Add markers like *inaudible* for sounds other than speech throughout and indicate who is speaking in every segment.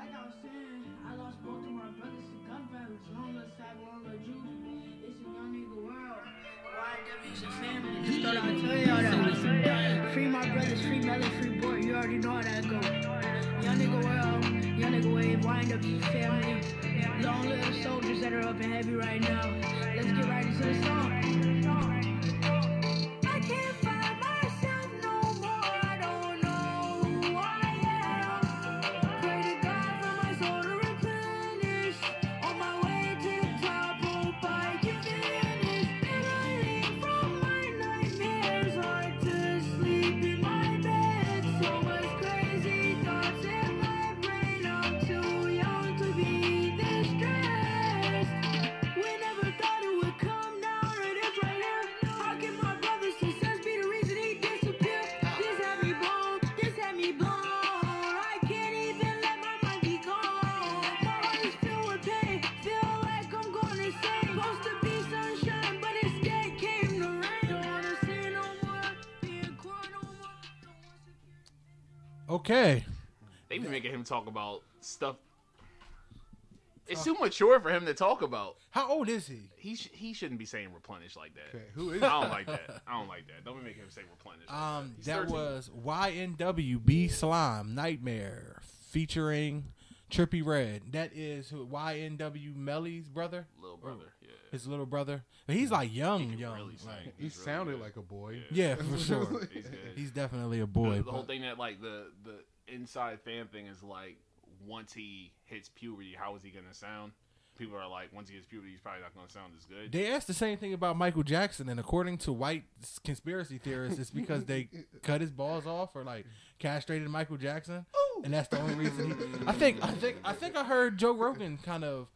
Speaker 1: Like I was saying, I lost both of my brothers to gun violence. Long little sack, long little juice. It's a young nigga world. YW's a family. Just thought I'd tell y'all that. Free my brothers, free Melly, free boy. You already know how that go. Young nigga world, young nigga wave, YW's family. Long little soldiers that are up and heavy right now. Let's get right into the song.
Speaker 2: Talk about stuff. It's too mature for him to talk about.
Speaker 3: How old is he?
Speaker 2: He sh- he shouldn't be saying replenish like that.
Speaker 4: Okay, who is?
Speaker 2: I don't like that. I don't like that. Don't make him say replenish. like *laughs*
Speaker 3: Um,
Speaker 2: He's
Speaker 3: that
Speaker 2: 13.
Speaker 3: was YNW B Slime Nightmare featuring Trippie Redd. That is who YNW Melly's brother,
Speaker 2: little brother. Yeah.
Speaker 3: his little brother. But he's like young,
Speaker 2: can
Speaker 3: young.
Speaker 2: really sing.
Speaker 3: like-
Speaker 4: He
Speaker 2: He's really
Speaker 4: sounded
Speaker 2: good.
Speaker 4: like a boy.
Speaker 3: yeah, for sure. *laughs*
Speaker 2: He's good.
Speaker 3: He's definitely a boy.
Speaker 2: the
Speaker 3: but-
Speaker 2: whole thing that like the the inside fan thing is like once he hits puberty, how is he gonna sound? People are like, once he hits puberty, he's probably not gonna sound as good.
Speaker 3: They asked the same thing about Michael Jackson, and according to white conspiracy theorists, it's because they *laughs* cut his balls off or like castrated Michael Jackson, oh. and that's the only reason. He, *laughs* I think, I think, I think I heard Joe Rogan kind of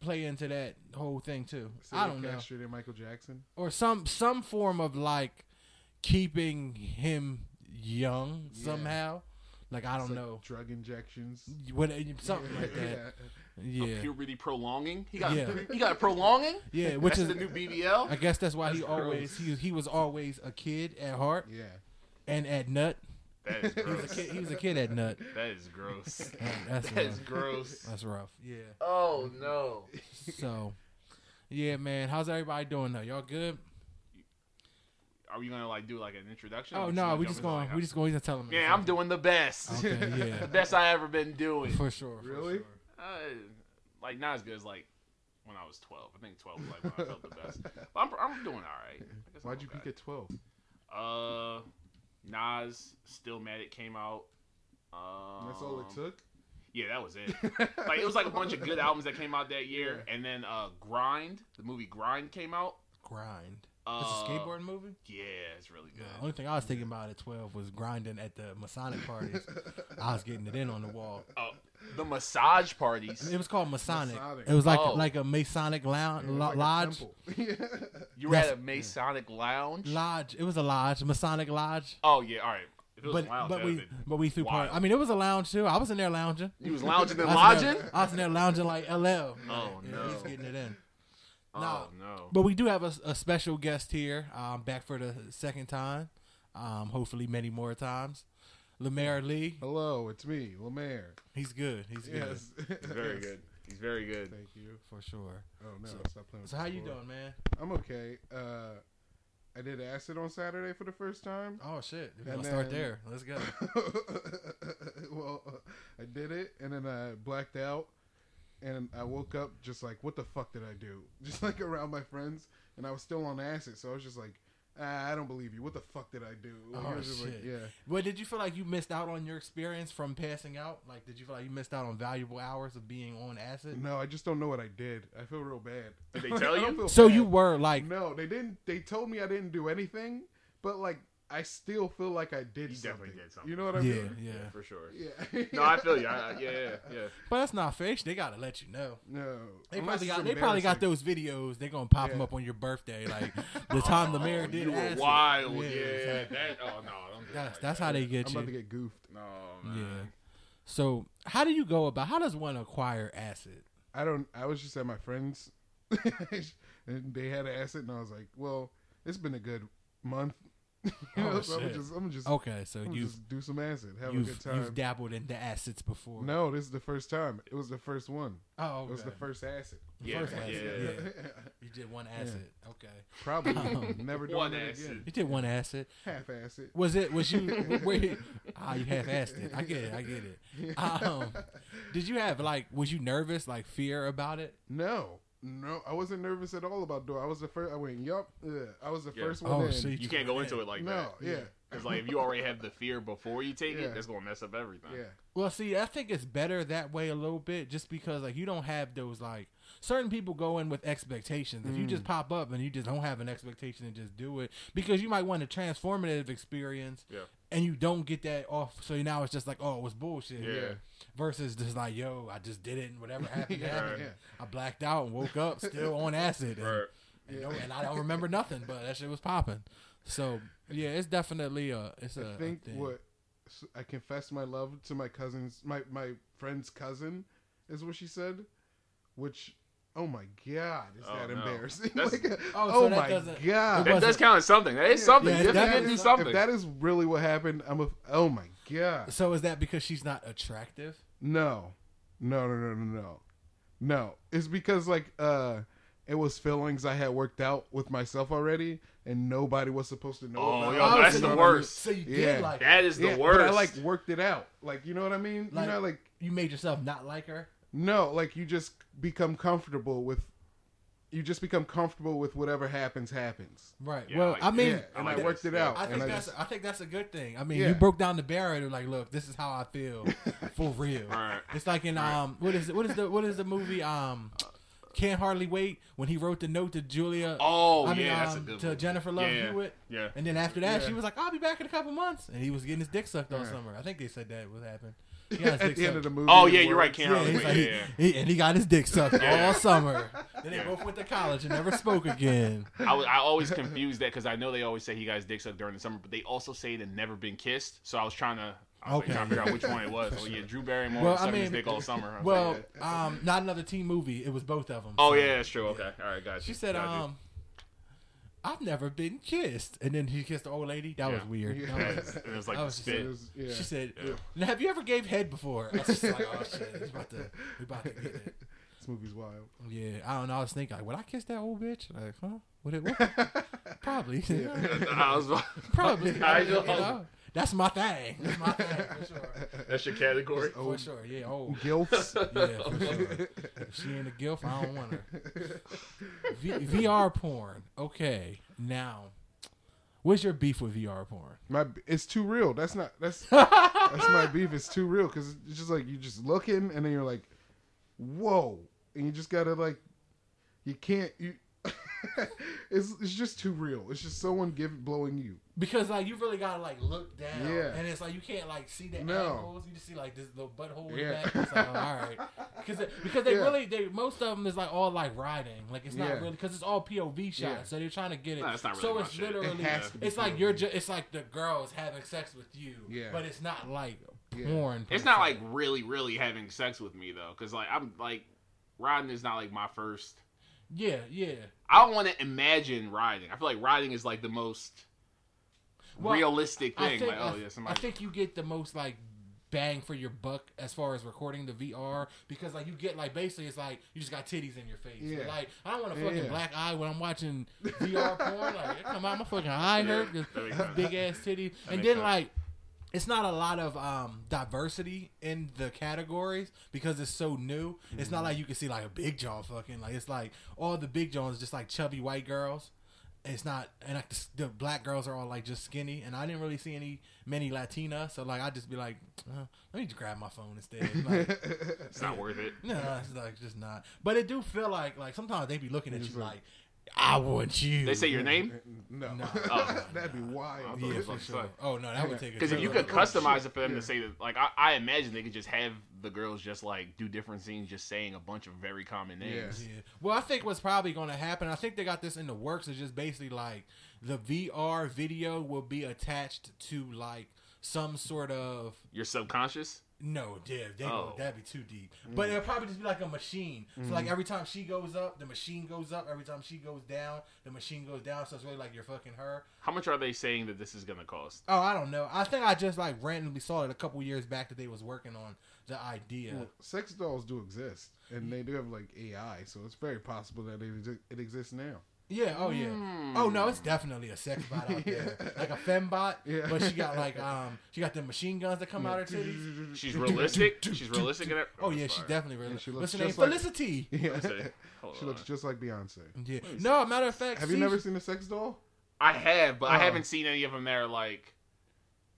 Speaker 3: play into that whole thing too.
Speaker 4: So
Speaker 3: I
Speaker 4: they
Speaker 3: don't know,
Speaker 4: castrated Michael Jackson.
Speaker 3: or some some form of like keeping him young
Speaker 4: Yeah.
Speaker 3: somehow. Like I don't
Speaker 4: like
Speaker 3: know
Speaker 4: Drug injections.
Speaker 3: what something like that. Yeah, *laughs*
Speaker 2: Puberty prolonging. He got
Speaker 3: Yeah.
Speaker 2: he got prolonging.
Speaker 3: yeah, which
Speaker 2: That's
Speaker 3: is
Speaker 2: the new BBL.
Speaker 3: I guess that's why he
Speaker 2: That's
Speaker 3: always he he was always a kid at heart
Speaker 4: Yeah.
Speaker 3: and at nut.
Speaker 2: That is *laughs*
Speaker 3: He was a kid. He was a kid at nut.
Speaker 2: That is gross. *laughs*
Speaker 3: That's
Speaker 2: That is
Speaker 3: rough.
Speaker 2: gross.
Speaker 3: That's rough. Yeah.
Speaker 2: Oh no.
Speaker 3: So, yeah, man. How's everybody doing though? Y'all good?
Speaker 2: Are we gonna like do like an introduction?
Speaker 3: Oh no, we
Speaker 2: jump
Speaker 3: just going.
Speaker 2: like,
Speaker 3: We just going to tell them.
Speaker 2: Yeah, I'm doing the best.
Speaker 3: Okay, *laughs* yeah,
Speaker 2: the best I ever been doing.
Speaker 3: for sure. for
Speaker 4: Really?
Speaker 3: sure.
Speaker 2: Uh, like not as good as like when I was 12. I think 12 was like when I felt the best. But I'm, I'm doing all right. I guess I'm
Speaker 4: Why'd you
Speaker 2: okay.
Speaker 4: peak at twelve?
Speaker 2: Uh, Nas, Stillmatic came out. Um,
Speaker 4: That's all it took.
Speaker 2: Yeah, that was it. *laughs* like it was like a bunch of good albums that came out that year, and then uh, Grind, the movie Grind came out.
Speaker 3: Grind.
Speaker 2: Uh,
Speaker 3: It's a skateboard movie.
Speaker 2: Yeah, it's really good.
Speaker 3: The only thing I was thinking about at twelve was grinding at the Masonic parties. I was getting it in on the wall. *laughs*
Speaker 2: Oh, the massage parties.
Speaker 3: It was called Masonic.
Speaker 4: Masonic.
Speaker 3: It was like
Speaker 2: Oh.
Speaker 3: like a Masonic lounge, lo-
Speaker 4: like a
Speaker 3: lodge,
Speaker 4: temple. *laughs*
Speaker 2: You were at a Masonic lounge.
Speaker 3: lodge. It was a lodge, Masonic lodge.
Speaker 2: Oh yeah, all right. If it was
Speaker 3: But
Speaker 2: a lounge,
Speaker 3: but we but we threw
Speaker 2: wild.
Speaker 3: party. I mean, it was a lounge too. I was in there lounging.
Speaker 2: He was lounging and
Speaker 3: I was in
Speaker 2: lodging.
Speaker 3: there- I was in there lounging like LL.
Speaker 2: Oh,
Speaker 3: Yeah,
Speaker 2: no.
Speaker 3: he's getting it in.
Speaker 2: Oh
Speaker 3: No.
Speaker 2: no.
Speaker 3: But we do have a, a special guest here, um, back for the second time. Um, hopefully, many more times. Lemaire Lee,
Speaker 4: Hello, it's me, Lemaire.
Speaker 3: he's good. He's good
Speaker 4: Yes.
Speaker 2: He's very good. He's very good.
Speaker 4: Thank you.
Speaker 3: for sure.
Speaker 4: Oh no,
Speaker 3: So-
Speaker 4: stop playing. with
Speaker 3: So how you
Speaker 4: floor.
Speaker 3: doing, man?
Speaker 4: I'm okay. Uh, I did acid on Saturday for the first time.
Speaker 3: Oh shit, we're gonna start there. Let's go. *laughs*
Speaker 4: well, uh, I did it, and then I blacked out, and I woke up just like, what the fuck did I do? *laughs* Just like around my friends, and I was still on acid, so I was just like, ah, I don't believe you. What the fuck did I do? Like,
Speaker 3: Oh,
Speaker 4: it was just like,
Speaker 3: shit.
Speaker 4: yeah.
Speaker 3: But did you feel like you missed out on your experience from passing out? Like, did you feel like you missed out on valuable hours of being on acid?
Speaker 4: No, I just don't know what I did. I feel real bad.
Speaker 2: Did they *laughs* tell
Speaker 4: I don't
Speaker 2: you?
Speaker 3: So
Speaker 4: bad.
Speaker 3: you were like,
Speaker 4: No, they didn't. They told me I didn't do anything, but like I still feel like I did
Speaker 2: You
Speaker 4: something.
Speaker 2: definitely did something.
Speaker 4: You know what I
Speaker 3: yeah,
Speaker 4: mean?
Speaker 3: yeah.
Speaker 2: for sure.
Speaker 4: Yeah.
Speaker 2: No, I feel you. I, I- yeah, yeah, yeah. *laughs*
Speaker 3: But that's not fair. They gotta let you know.
Speaker 4: No.
Speaker 3: They
Speaker 4: Unless
Speaker 3: probably got. They probably got those videos. They're gonna pop them up on your birthday, like *laughs* the time the mayor oh, did.
Speaker 2: You were
Speaker 3: acid.
Speaker 2: wild. Yeah.
Speaker 3: exactly.
Speaker 2: That. Oh no. Don't
Speaker 3: That's
Speaker 2: that
Speaker 3: that's
Speaker 2: like
Speaker 3: how they get
Speaker 4: I'm
Speaker 3: you.
Speaker 4: about to get goofed.
Speaker 2: No
Speaker 3: yeah. So how do you go about? How does one acquire acid?
Speaker 4: I don't. I was just at my friends, and *laughs* they had acid, and I was like, "Well, it's been a good month, *laughs* you know,
Speaker 3: Oh,
Speaker 4: so I'm just, I'm just,
Speaker 3: Okay, so you've
Speaker 4: just do some acid, have a
Speaker 3: you've,
Speaker 4: good time.
Speaker 3: you've dabbled into acids before.
Speaker 4: no, this is the first time. It was the first one.
Speaker 3: Oh, okay.
Speaker 4: It was the first acid.
Speaker 2: Yeah,
Speaker 3: first
Speaker 2: yeah,
Speaker 3: acid.
Speaker 2: yeah.
Speaker 3: Yeah. You did one acid. Okay.
Speaker 4: Probably *laughs*
Speaker 3: Um,
Speaker 4: never doing
Speaker 2: One
Speaker 4: it
Speaker 2: acid.
Speaker 4: again.
Speaker 3: You did one acid.
Speaker 4: Half acid.
Speaker 3: Was it? Was you? *laughs* where you ah, you half assed it. I get it. I get it. Um, did you have like? Was you nervous? Like fear about it?
Speaker 4: No, no, I wasn't nervous at all about doing. I was the first. I went, yup. ugh. I was the
Speaker 2: Yeah.
Speaker 4: first oh, one
Speaker 3: Oh,
Speaker 4: in.
Speaker 3: so
Speaker 2: You can't go into it like
Speaker 4: no,
Speaker 2: that.
Speaker 4: yeah,
Speaker 2: Because like if you already have the fear before you take
Speaker 4: Yeah.
Speaker 2: it, that's gonna mess up everything.
Speaker 4: yeah,
Speaker 3: Well, see, I think it's better that way a little bit, just because like you don't have those like certain people go in with expectations. If you just mm. pop up and you just don't have an expectation and just do it, because you might want a transformative experience,
Speaker 2: Yeah.
Speaker 3: And you don't get that off, so now it's just like, oh, it was bullshit.
Speaker 2: Yeah.
Speaker 3: Versus just like, yo, I just did it, and whatever *laughs* happened,
Speaker 4: Yeah,
Speaker 3: happened.
Speaker 4: yeah.
Speaker 3: I blacked out and woke up still on acid, and,
Speaker 2: Right.
Speaker 3: and, no- and I don't remember nothing, but that shit was popping. So yeah, it's definitely a it's a
Speaker 4: I think
Speaker 3: a thing.
Speaker 4: what I confessed my love to my cousin's, my my friend's cousin, is what she said. Which, oh my god, is
Speaker 2: Oh,
Speaker 4: that
Speaker 2: no.
Speaker 4: embarrassing? *laughs* Like,
Speaker 3: Oh,
Speaker 4: oh
Speaker 3: so that
Speaker 4: my
Speaker 3: doesn't-
Speaker 4: god,
Speaker 3: it
Speaker 2: That
Speaker 3: wasn't-
Speaker 2: does count as something. That is something.
Speaker 3: Yeah,
Speaker 2: you
Speaker 3: that
Speaker 2: definitely
Speaker 3: is-
Speaker 2: do
Speaker 4: if
Speaker 2: something.
Speaker 4: that is really what happened, I'm a. Oh my god.
Speaker 3: So is that because she's not attractive?
Speaker 4: No, no, no, no, no, no, no. It's because like uh, it was feelings I had worked out with myself already, and nobody was supposed to know.
Speaker 2: Oh,
Speaker 4: about
Speaker 2: yo,
Speaker 4: it.
Speaker 2: that's
Speaker 3: so
Speaker 2: the
Speaker 3: you-
Speaker 2: worst.
Speaker 3: So you
Speaker 4: Yeah.
Speaker 3: did like
Speaker 2: that is the
Speaker 4: Yeah,
Speaker 2: worst.
Speaker 4: But I like worked it out. Like you know what I mean?
Speaker 3: Like-
Speaker 4: you know, like
Speaker 3: you made yourself not like her.
Speaker 4: No, like you just become comfortable with. You just become comfortable with whatever happens, happens.
Speaker 3: Right.
Speaker 2: Yeah,
Speaker 3: well,
Speaker 2: like
Speaker 3: I mean,
Speaker 4: yeah, and
Speaker 2: like
Speaker 4: I
Speaker 2: that.
Speaker 4: worked it out.
Speaker 3: I
Speaker 4: and
Speaker 3: think
Speaker 4: I
Speaker 3: that's
Speaker 4: just,
Speaker 3: I think that's a good thing. I mean,
Speaker 4: Yeah.
Speaker 3: you broke down the barrier to like, look, this is how I feel *laughs* for real.
Speaker 2: Right.
Speaker 3: It's like in um, what is it? What is the what is the movie um, can't hardly wait when he wrote the note to Julia.
Speaker 2: Oh,
Speaker 3: I mean,
Speaker 2: yeah, that's a
Speaker 3: um,
Speaker 2: good
Speaker 3: to
Speaker 2: one.
Speaker 3: Jennifer Love
Speaker 2: Yeah.
Speaker 3: Hewitt.
Speaker 2: Yeah.
Speaker 3: And then after that,
Speaker 4: Yeah.
Speaker 3: she was like, "I'll be back in a couple months," and he was getting his dick sucked all
Speaker 4: Yeah.
Speaker 3: summer. I think they said that would happen. He got his
Speaker 4: at
Speaker 3: dick
Speaker 4: the end
Speaker 3: sucked.
Speaker 4: of the movie.
Speaker 2: Oh
Speaker 4: it
Speaker 2: yeah, you're right.
Speaker 4: works.
Speaker 2: Can't
Speaker 3: Yeah, he's like,
Speaker 2: Yeah,
Speaker 3: he-
Speaker 2: yeah.
Speaker 3: he- and he got his dick sucked
Speaker 2: Yeah.
Speaker 3: all summer. *laughs* Then they both went to college and never spoke again.
Speaker 2: I, was- I always confuse that because I know they always say he got his dick sucked during the summer, but they also say they never been kissed. So I was trying to, I was
Speaker 3: Okay.
Speaker 2: trying to figure out which one it was. *laughs* Oh yeah, Drew Barrymore
Speaker 3: Well,
Speaker 2: was
Speaker 3: I
Speaker 2: sucking his
Speaker 3: mean,
Speaker 2: dick all summer. I was
Speaker 3: Well,
Speaker 2: like,
Speaker 3: um, not another teen movie. It was both of them.
Speaker 2: oh
Speaker 3: so-
Speaker 2: yeah, that's true. Okay, all right, got
Speaker 3: She
Speaker 2: you.
Speaker 3: said,
Speaker 2: Got
Speaker 3: um, I've never been kissed. And then he kissed the old lady. That was weird.
Speaker 4: Yeah.
Speaker 3: That
Speaker 2: And
Speaker 3: was- *laughs*
Speaker 2: it was like
Speaker 3: I
Speaker 2: the
Speaker 3: was
Speaker 2: spit.
Speaker 4: was- yeah.
Speaker 3: She said,
Speaker 2: Yeah.
Speaker 3: "Now, have you ever gave head before? I was just like, oh shit, we about to, we about to get it. *laughs*
Speaker 4: This movie's wild.
Speaker 3: Yeah, I don't know. I was thinking, like, would I kiss that old bitch? Like, huh? Would it? What? *laughs* Probably.
Speaker 2: I was,
Speaker 3: Probably.
Speaker 2: I
Speaker 3: You
Speaker 2: know.
Speaker 3: Know? That's my thing. That's my thing for sure.
Speaker 2: that's your category.
Speaker 3: Oh, for sure. Yeah. Oh.
Speaker 4: Gilfs. *laughs*
Speaker 3: Yeah, for sure. If she ain't a gilf, I don't want her. V- VR porn. Okay. Now, what's your beef with VR porn?
Speaker 4: My it's too real. That's not that's *laughs* that's my beef. It's too real because it's just like you just looking and then you're like, whoa, and you just gotta like, you can't you. *laughs* it's it's just too real. It's just someone giving blowing you.
Speaker 3: Because like you really gotta like look down,
Speaker 4: Yeah.
Speaker 3: and it's like you can't like see the
Speaker 4: No.
Speaker 3: angles. You just see like this little butthole in the
Speaker 4: Yeah.
Speaker 3: back. It's like, oh, all right, *laughs* because because they
Speaker 4: Yeah.
Speaker 3: really they most of them is like all like riding. Like it's not
Speaker 4: Yeah.
Speaker 3: really because it's all POV shots,
Speaker 4: Yeah.
Speaker 3: so they're trying to get it.
Speaker 2: No, it's not really
Speaker 3: so it's
Speaker 2: shit. It
Speaker 3: literally
Speaker 4: has
Speaker 3: it's like
Speaker 4: POV.
Speaker 3: you're just it's like the girls having sex with you,
Speaker 4: Yeah.
Speaker 3: but it's not like porn. per
Speaker 2: It's not like really, really having sex with me though, because like I'm like riding is not like my first.
Speaker 3: Yeah, yeah.
Speaker 2: I don't want to imagine riding. I feel like riding is like the most
Speaker 3: Well,
Speaker 2: realistic
Speaker 3: I
Speaker 2: thing.
Speaker 3: think
Speaker 2: like,
Speaker 3: I,
Speaker 2: oh yeah,
Speaker 3: I think you get the most like bang for your buck as far as recording the VR because like you get like basically it's like you just got titties in your face.
Speaker 4: Yeah.
Speaker 3: Like I don't want a fucking
Speaker 4: Yeah.
Speaker 3: black eye when I'm watching VR porn. Like it come out my fucking eye hurt
Speaker 2: Yeah, that makes
Speaker 3: big ass titties.
Speaker 2: That
Speaker 3: And then
Speaker 2: sense.
Speaker 3: like it's not a lot of um, diversity in the categories because it's so new. It's
Speaker 2: Mm-hmm.
Speaker 3: not like you can see like a big jaw fucking like it's like all the big jaws just like chubby white girls. It's not, and like the, the black girls are all like just skinny, and I didn't really see any many Latina, so like I just be like, uh, let me just grab my phone instead. Like, *laughs*
Speaker 2: it's not worth it.
Speaker 3: no, it's like just not. But it do feel like like sometimes they be looking at you
Speaker 4: like-
Speaker 3: like, I want you.
Speaker 2: They say your name
Speaker 4: No,
Speaker 3: No. *laughs*
Speaker 2: Oh.
Speaker 4: that'd be wild.
Speaker 3: Oh,
Speaker 2: yeah,
Speaker 3: for sure. Oh no, that would take a
Speaker 2: because if you could
Speaker 4: Oh,
Speaker 2: customize
Speaker 4: shit.
Speaker 2: it for them
Speaker 4: Yeah.
Speaker 2: to say that, like I, I imagine they could just have the girls just like do different scenes, just saying a bunch of very common names.
Speaker 3: Yeah. Well, I think what's probably going to happen, I think they got this in the works, is just basically like the VR video will be attached to like some sort of
Speaker 2: Your subconscious.
Speaker 3: No, yeah, they
Speaker 2: Oh.
Speaker 3: that'd be too deep. But it'll probably just be like a machine. So like mm-hmm. every time she goes up, the machine goes up. Every time she goes down, the machine goes down. So it's really like you're fucking her.
Speaker 2: How much are they saying that this is gonna cost?
Speaker 3: Oh, I don't know. I think I just like randomly saw it a couple years back that they was working on the idea.
Speaker 4: Well, sex dolls do exist, and they do have like AI, so it's very possible that it, it exists now.
Speaker 3: Yeah. Oh yeah.
Speaker 2: Hmm.
Speaker 3: Oh no, it's definitely a sex bot out there, *laughs* like a fembot.
Speaker 4: Yeah.
Speaker 3: But she got like um, she got the machine guns that come out her titties.
Speaker 2: She's realistic. She's realistic in it.
Speaker 3: Oh yeah, she's definitely realistic.
Speaker 4: Yeah, she looks
Speaker 3: What's her name?
Speaker 4: just like-
Speaker 3: Felicity.
Speaker 4: Yeah.
Speaker 2: Let's see. *laughs* Hold
Speaker 4: she looks just like Beyonce.
Speaker 3: Yeah. No, matter of fact,
Speaker 4: Have you never seen a sex doll?
Speaker 2: I have, but I
Speaker 4: Oh.
Speaker 2: haven't seen any of them that are like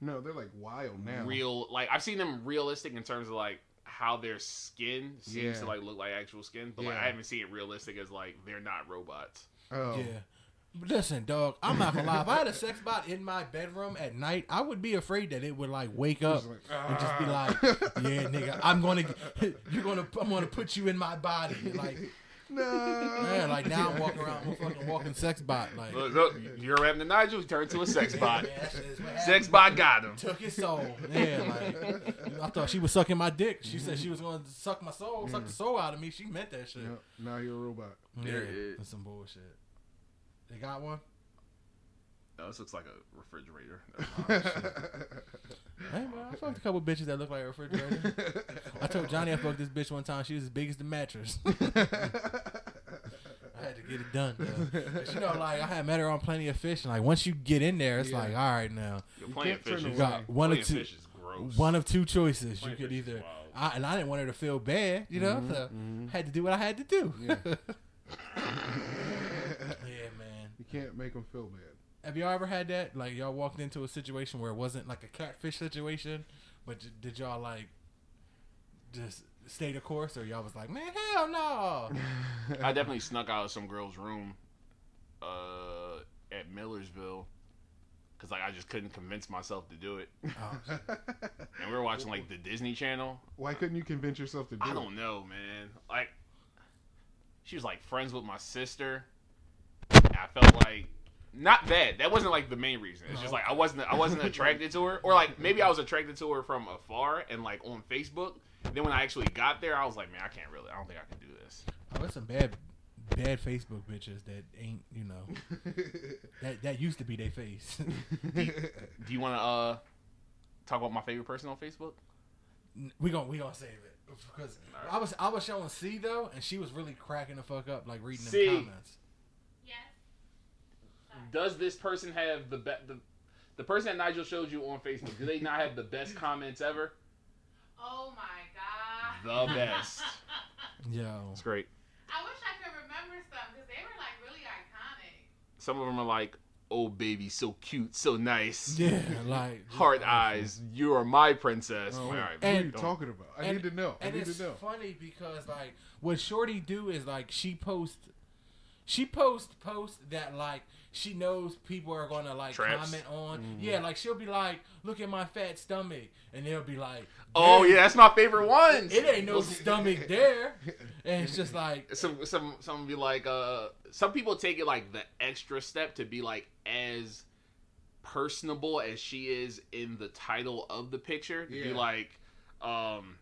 Speaker 4: No, they're like wild now.
Speaker 2: real. Like I've seen them realistic in terms of like how their skin seems
Speaker 4: Yeah.
Speaker 2: to like look like actual skin, but like I haven't seen it realistic as like they're not robots.
Speaker 4: Oh,
Speaker 3: Yeah. Listen, dog, I'm not gonna lie. If I had a sex bot in my bedroom at night, I would be afraid that it would like wake up
Speaker 4: Just like,
Speaker 3: and just be
Speaker 4: "Ah."
Speaker 3: like, "Yeah, nigga, I'm gonna, *laughs* you're gonna, I'm gonna put you in my body." Like, *laughs*
Speaker 4: no.
Speaker 3: yeah, like now I'm walking around, I'm fucking walking sex bot. Like,
Speaker 2: Look, look you're rapping to Nigel. He turned to a sex *laughs* bot.
Speaker 3: Yeah, that shit is what
Speaker 2: Sex bot got him.
Speaker 3: took his soul. Yeah, like I thought she was sucking my dick. She said she was gonna suck my soul, suck the soul out of me. She meant that shit.
Speaker 4: Yep, now you're a robot.
Speaker 3: Yeah,
Speaker 2: There it is.
Speaker 3: that's some bullshit. They got one.
Speaker 2: No, this looks like a refrigerator. *laughs* *laughs*
Speaker 3: Hey man, I fucked a couple bitches that look like a refrigerator. I told Johnny I fucked this bitch one time. She was as big as the mattress. *laughs* I had to get it done. But you know, like I had met her on Plenty of Fish, and like once you get in there, it's
Speaker 4: Yeah.
Speaker 3: like, all right, now
Speaker 2: Yo, plenty of fish. is-
Speaker 3: you got one
Speaker 2: plenty
Speaker 3: of
Speaker 2: of
Speaker 3: two,
Speaker 2: fish is gross.
Speaker 3: one of two choices.
Speaker 2: Plenty
Speaker 3: you could either. I, and I didn't want her to feel bad, you know, so i had to do what I had to do.
Speaker 4: Yeah.
Speaker 3: yeah, man.
Speaker 4: You can't make them feel bad.
Speaker 3: Have y'all ever had that? Like y'all walked into a situation where it wasn't like a catfish situation, but j- did y'all like just stay the course, or y'all was like, man, hell no. *laughs*
Speaker 2: I definitely snuck out of some girl's room uh, at Millersville because like I just couldn't convince myself to do it.
Speaker 3: Oh, *laughs*
Speaker 2: And we were watching like the Disney Channel.
Speaker 4: Why couldn't you convince yourself to do
Speaker 2: I
Speaker 4: it?
Speaker 2: I don't know, man. Like she was like friends with my sister. And I felt like not that. That wasn't like the main reason. It's just like I wasn't I wasn't attracted to her. Or like maybe I was attracted to her from afar and like on Facebook. Then when I actually got there, I was like, man, I can't really I don't think I can do this.
Speaker 3: oh, there's some bad, bad Facebook bitches that ain't, you know, *laughs* that that used to be their face. *laughs*
Speaker 2: Do you wanna uh talk about my favorite person on Facebook?
Speaker 3: we gon' we gonna save it because I was I was showing C though, and she was really cracking the fuck up, like reading
Speaker 2: C.
Speaker 3: them comments.
Speaker 5: Yes.
Speaker 2: Does this person have the best the the person that Nigel showed you on Facebook, do they not have the best comments ever?
Speaker 5: Oh my god.
Speaker 2: The best. *laughs*
Speaker 3: yeah,
Speaker 2: It's great.
Speaker 5: I wish I could remember some because they were like really iconic.
Speaker 2: Some of them are like, "Oh baby, so cute, so nice,
Speaker 3: yeah, like just *laughs*
Speaker 2: heart eyes, you are my princess."
Speaker 4: Oh,
Speaker 2: All right,
Speaker 4: what are you talking about? I
Speaker 3: and-
Speaker 4: need to know. I
Speaker 3: And
Speaker 4: need
Speaker 3: it's
Speaker 4: to know.
Speaker 3: funny because like what Shorty do is like she post, she post posts that like she knows people are gonna like
Speaker 2: Traps.
Speaker 3: comment on.
Speaker 4: Mm-hmm.
Speaker 3: Yeah, like she'll be like, "Look at my fat stomach," and they'll be like,
Speaker 2: Oh yeah, that's my favorite ones.
Speaker 3: it ain't no stomach *laughs* there," and it's just like, *laughs*
Speaker 2: Some some some be like, uh, some people take it like the extra step to be like as personable as she is in the title of the picture. To be like, um.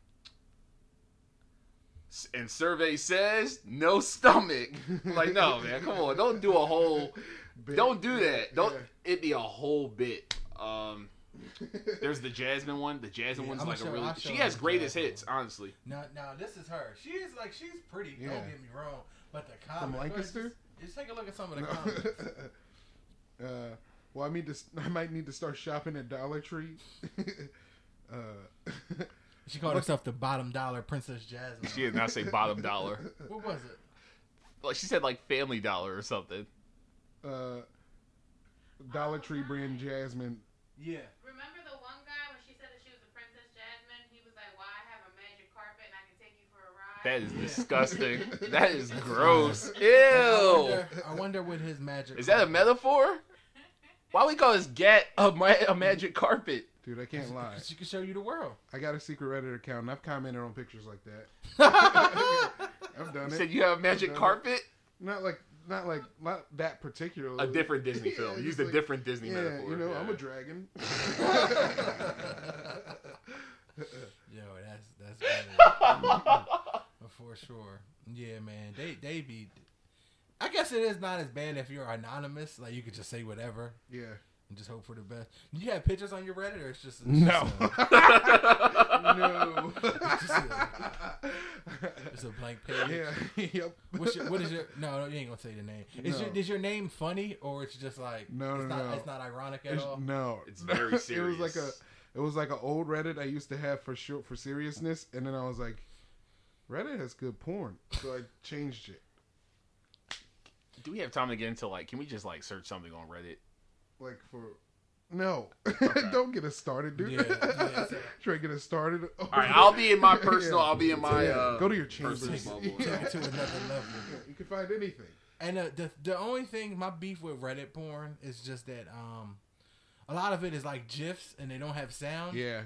Speaker 2: And survey says no stomach. *laughs* like no man, come on, don't do a whole
Speaker 4: Bit.
Speaker 2: Don't do that. Don't
Speaker 4: Yeah.
Speaker 2: it be a whole bit. Um there's the Jasmine one. The Jasmine
Speaker 3: Yeah,
Speaker 2: one's
Speaker 3: I'ma
Speaker 2: like
Speaker 3: show-
Speaker 2: a really
Speaker 3: I'll
Speaker 2: she has greatest
Speaker 3: Jasmine
Speaker 2: hits, honestly.
Speaker 3: now, now this is her. She is like she's pretty.
Speaker 4: Yeah.
Speaker 3: Don't get me wrong, but the comments.
Speaker 4: Lancaster?
Speaker 3: Just, just take a look at some of the
Speaker 4: No.
Speaker 3: comments. *laughs*
Speaker 4: uh, well, I mean, to. *laughs* I might need to start shopping at Dollar Tree. *laughs* uh,
Speaker 3: She called herself the bottom dollar Princess Jasmine.
Speaker 2: She did not say bottom dollar.
Speaker 3: what was it?
Speaker 2: Like she said like family dollar or something.
Speaker 4: Uh, Dollar Tree brand Jasmine.
Speaker 3: Yeah.
Speaker 5: Remember the one guy when she said that she was a Princess Jasmine? He was like, "Why I have a magic carpet and I can take you for a ride."
Speaker 2: That is
Speaker 3: Yeah.
Speaker 2: disgusting. *laughs* that is gross.
Speaker 3: I
Speaker 2: Ew.
Speaker 3: wonder, I wonder what his magic.
Speaker 2: Is that a metaphor? *laughs* Why we call this get a, ma- a magic carpet?
Speaker 4: Dude, I can't lie.
Speaker 3: She can show you the world.
Speaker 4: I got a secret Reddit account and I've commented on pictures like that. *laughs* I've done
Speaker 2: You
Speaker 4: it.
Speaker 2: said you have a magic
Speaker 4: I've it.
Speaker 2: carpet?
Speaker 4: Not like, not like, not that particular.
Speaker 2: A different Disney *laughs* film.
Speaker 4: just
Speaker 2: Use a
Speaker 4: like-
Speaker 2: different Disney
Speaker 4: Yeah,
Speaker 2: metaphor.
Speaker 4: you know, I'm a dragon. *laughs* *laughs*
Speaker 3: Yo, that's that's better. for sure. Yeah, man. They they be. I guess it is not as bad if you're anonymous. Like you could just say whatever
Speaker 4: Yeah.
Speaker 3: And just hope for the best. You have pictures on your Reddit, or it's just it's
Speaker 4: No.
Speaker 3: Just a, *laughs* *laughs*
Speaker 4: no.
Speaker 3: it's a blank page.
Speaker 4: yeah. *laughs* Yep.
Speaker 3: What's your, what is your? No, no, you ain't gonna say the name. Is
Speaker 4: No.
Speaker 3: your is your name funny or it's just like
Speaker 4: No,
Speaker 3: it's
Speaker 4: no,
Speaker 3: not
Speaker 4: no.
Speaker 3: it's not ironic at
Speaker 4: It's-
Speaker 3: all?
Speaker 4: no,
Speaker 2: It's very serious.
Speaker 4: it was like a, it was like an old Reddit I used to have for short for seriousness, and then I was like, Reddit has good porn, so I changed it.
Speaker 2: Do we have time to get into like? Can we just like search something on Reddit?
Speaker 4: Like for, no, *laughs* don't get us started, dude.
Speaker 3: Yeah, yeah. *laughs*
Speaker 4: Try to get us started.
Speaker 2: All *laughs* right, I'll be in my personal. I'll be in my. Uh,
Speaker 4: Go to your chambers.
Speaker 3: Take it to another level.
Speaker 4: You can find anything.
Speaker 3: And uh, the the only thing my beef with Reddit porn is just that um, a lot of it is like gifs and they don't have sound.
Speaker 4: Yeah,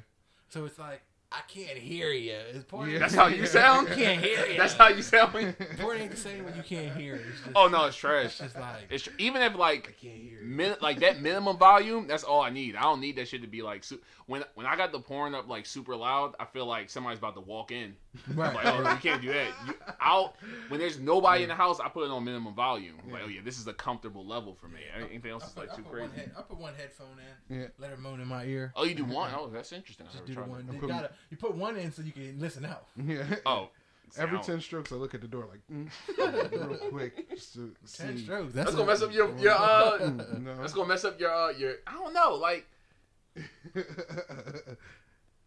Speaker 3: So it's like I can't hear you. It's porn.
Speaker 4: Yeah.
Speaker 2: That's how you sound.
Speaker 3: I can't hear *laughs* you.
Speaker 2: That's how you sound.
Speaker 3: Porn ain't the same when you can't hear it. It's just,
Speaker 2: Oh no, it's
Speaker 3: It's
Speaker 2: trash.
Speaker 3: just like
Speaker 2: It's tr- even if like
Speaker 3: can't hear you.
Speaker 2: min- like that minimum volume. That's all I need. I don't need that shit to be like su- when when I got the porn up like super loud. I feel like somebody's about to walk in. *laughs*
Speaker 3: Right.
Speaker 2: I'm like, oh, you can't do that. You, I'll when there's nobody in the house, I put it on minimum volume. Like, oh yeah, this is a comfortable level for me. Anything else
Speaker 3: I
Speaker 2: is like too
Speaker 3: put
Speaker 2: crazy.
Speaker 3: Head, I put one headphone in.
Speaker 4: Yeah.
Speaker 3: Let her moan in my ear.
Speaker 2: Oh, you do one? *laughs* Oh, that's interesting. I
Speaker 3: Just
Speaker 2: never
Speaker 3: do the
Speaker 2: tried
Speaker 3: one. You, gotta, you put one in so you can listen out. *laughs*
Speaker 4: yeah.
Speaker 2: Oh,
Speaker 4: Every
Speaker 2: sound.
Speaker 4: ten strokes, I look at the door like mm, real quick just to
Speaker 3: Ten
Speaker 4: see.
Speaker 3: strokes.
Speaker 2: That's
Speaker 3: That's
Speaker 2: gonna mess up your your uh.
Speaker 4: No.
Speaker 2: That's gonna mess up your uh your. I don't know. Like *laughs*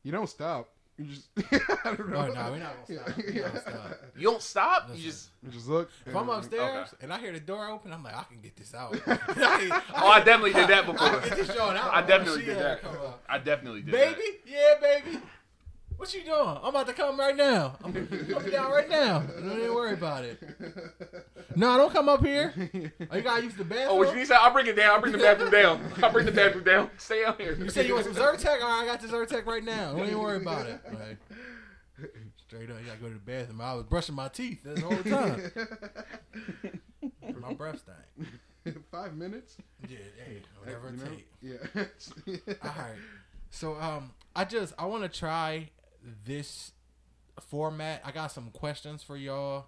Speaker 4: you don't stop. You just. *laughs* I don't oh, know.
Speaker 3: Oh no, we're not gonna stop. We're not gonna stop.
Speaker 2: you don't stop. You just.
Speaker 4: You just look.
Speaker 3: If I'm
Speaker 4: and-
Speaker 3: upstairs and I hear the door open, I'm like, I can get this out. *laughs*
Speaker 2: Oh, I definitely did that before.
Speaker 3: can get this joint out.
Speaker 2: I definitely did that. I definitely did
Speaker 3: Baby, yeah, baby. What you doing? I'm about to come right now. I'm coming down right now. Don't even worry about it. No, don't come up here. *laughs* Oh, you gotta use the bathroom.
Speaker 2: Oh, what you need? to say? I'll bring it down. I'll bring the bathroom down. I'll bring the bathroom down. *laughs* Stay out here.
Speaker 3: You said you want some Zyrtec? All right, I got the Zyrtec right now. Don't even worry about it. Right. *laughs* Straight up, you gotta go to the bathroom. I was brushing my teeth the whole time. my breath stank.
Speaker 4: Five minutes.
Speaker 3: Yeah, hey, whatever it takes.
Speaker 4: Yeah.
Speaker 3: All right. So um, I just I want to try this format. I got some questions for y'all,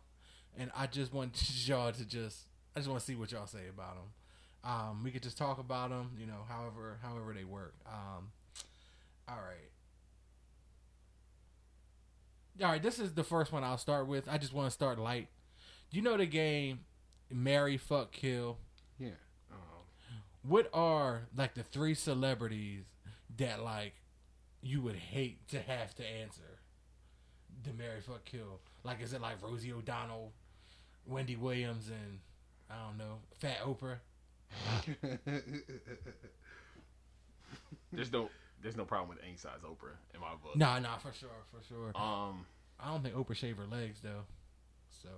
Speaker 3: and I just want *laughs* y'all to just I just want to see what y'all say about them. Um, we could just talk about them, you know, however however they work. Um, all right. All right, this is the first one I'll start with. I just want to start light. Do you know the game Marry Fuck Kill?
Speaker 4: yeah.
Speaker 3: what are like the three celebrities that like you would hate to have to answer the Mary Fuck Kill? Like, is it like Rosie O'Donnell, Wendy Williams, and I don't know, Fat Oprah? *laughs*
Speaker 2: There's no. There's no problem with any size Oprah in my book.
Speaker 3: Nah, nah, for sure, for sure.
Speaker 2: Um,
Speaker 3: I don't think Oprah shaved her legs though, so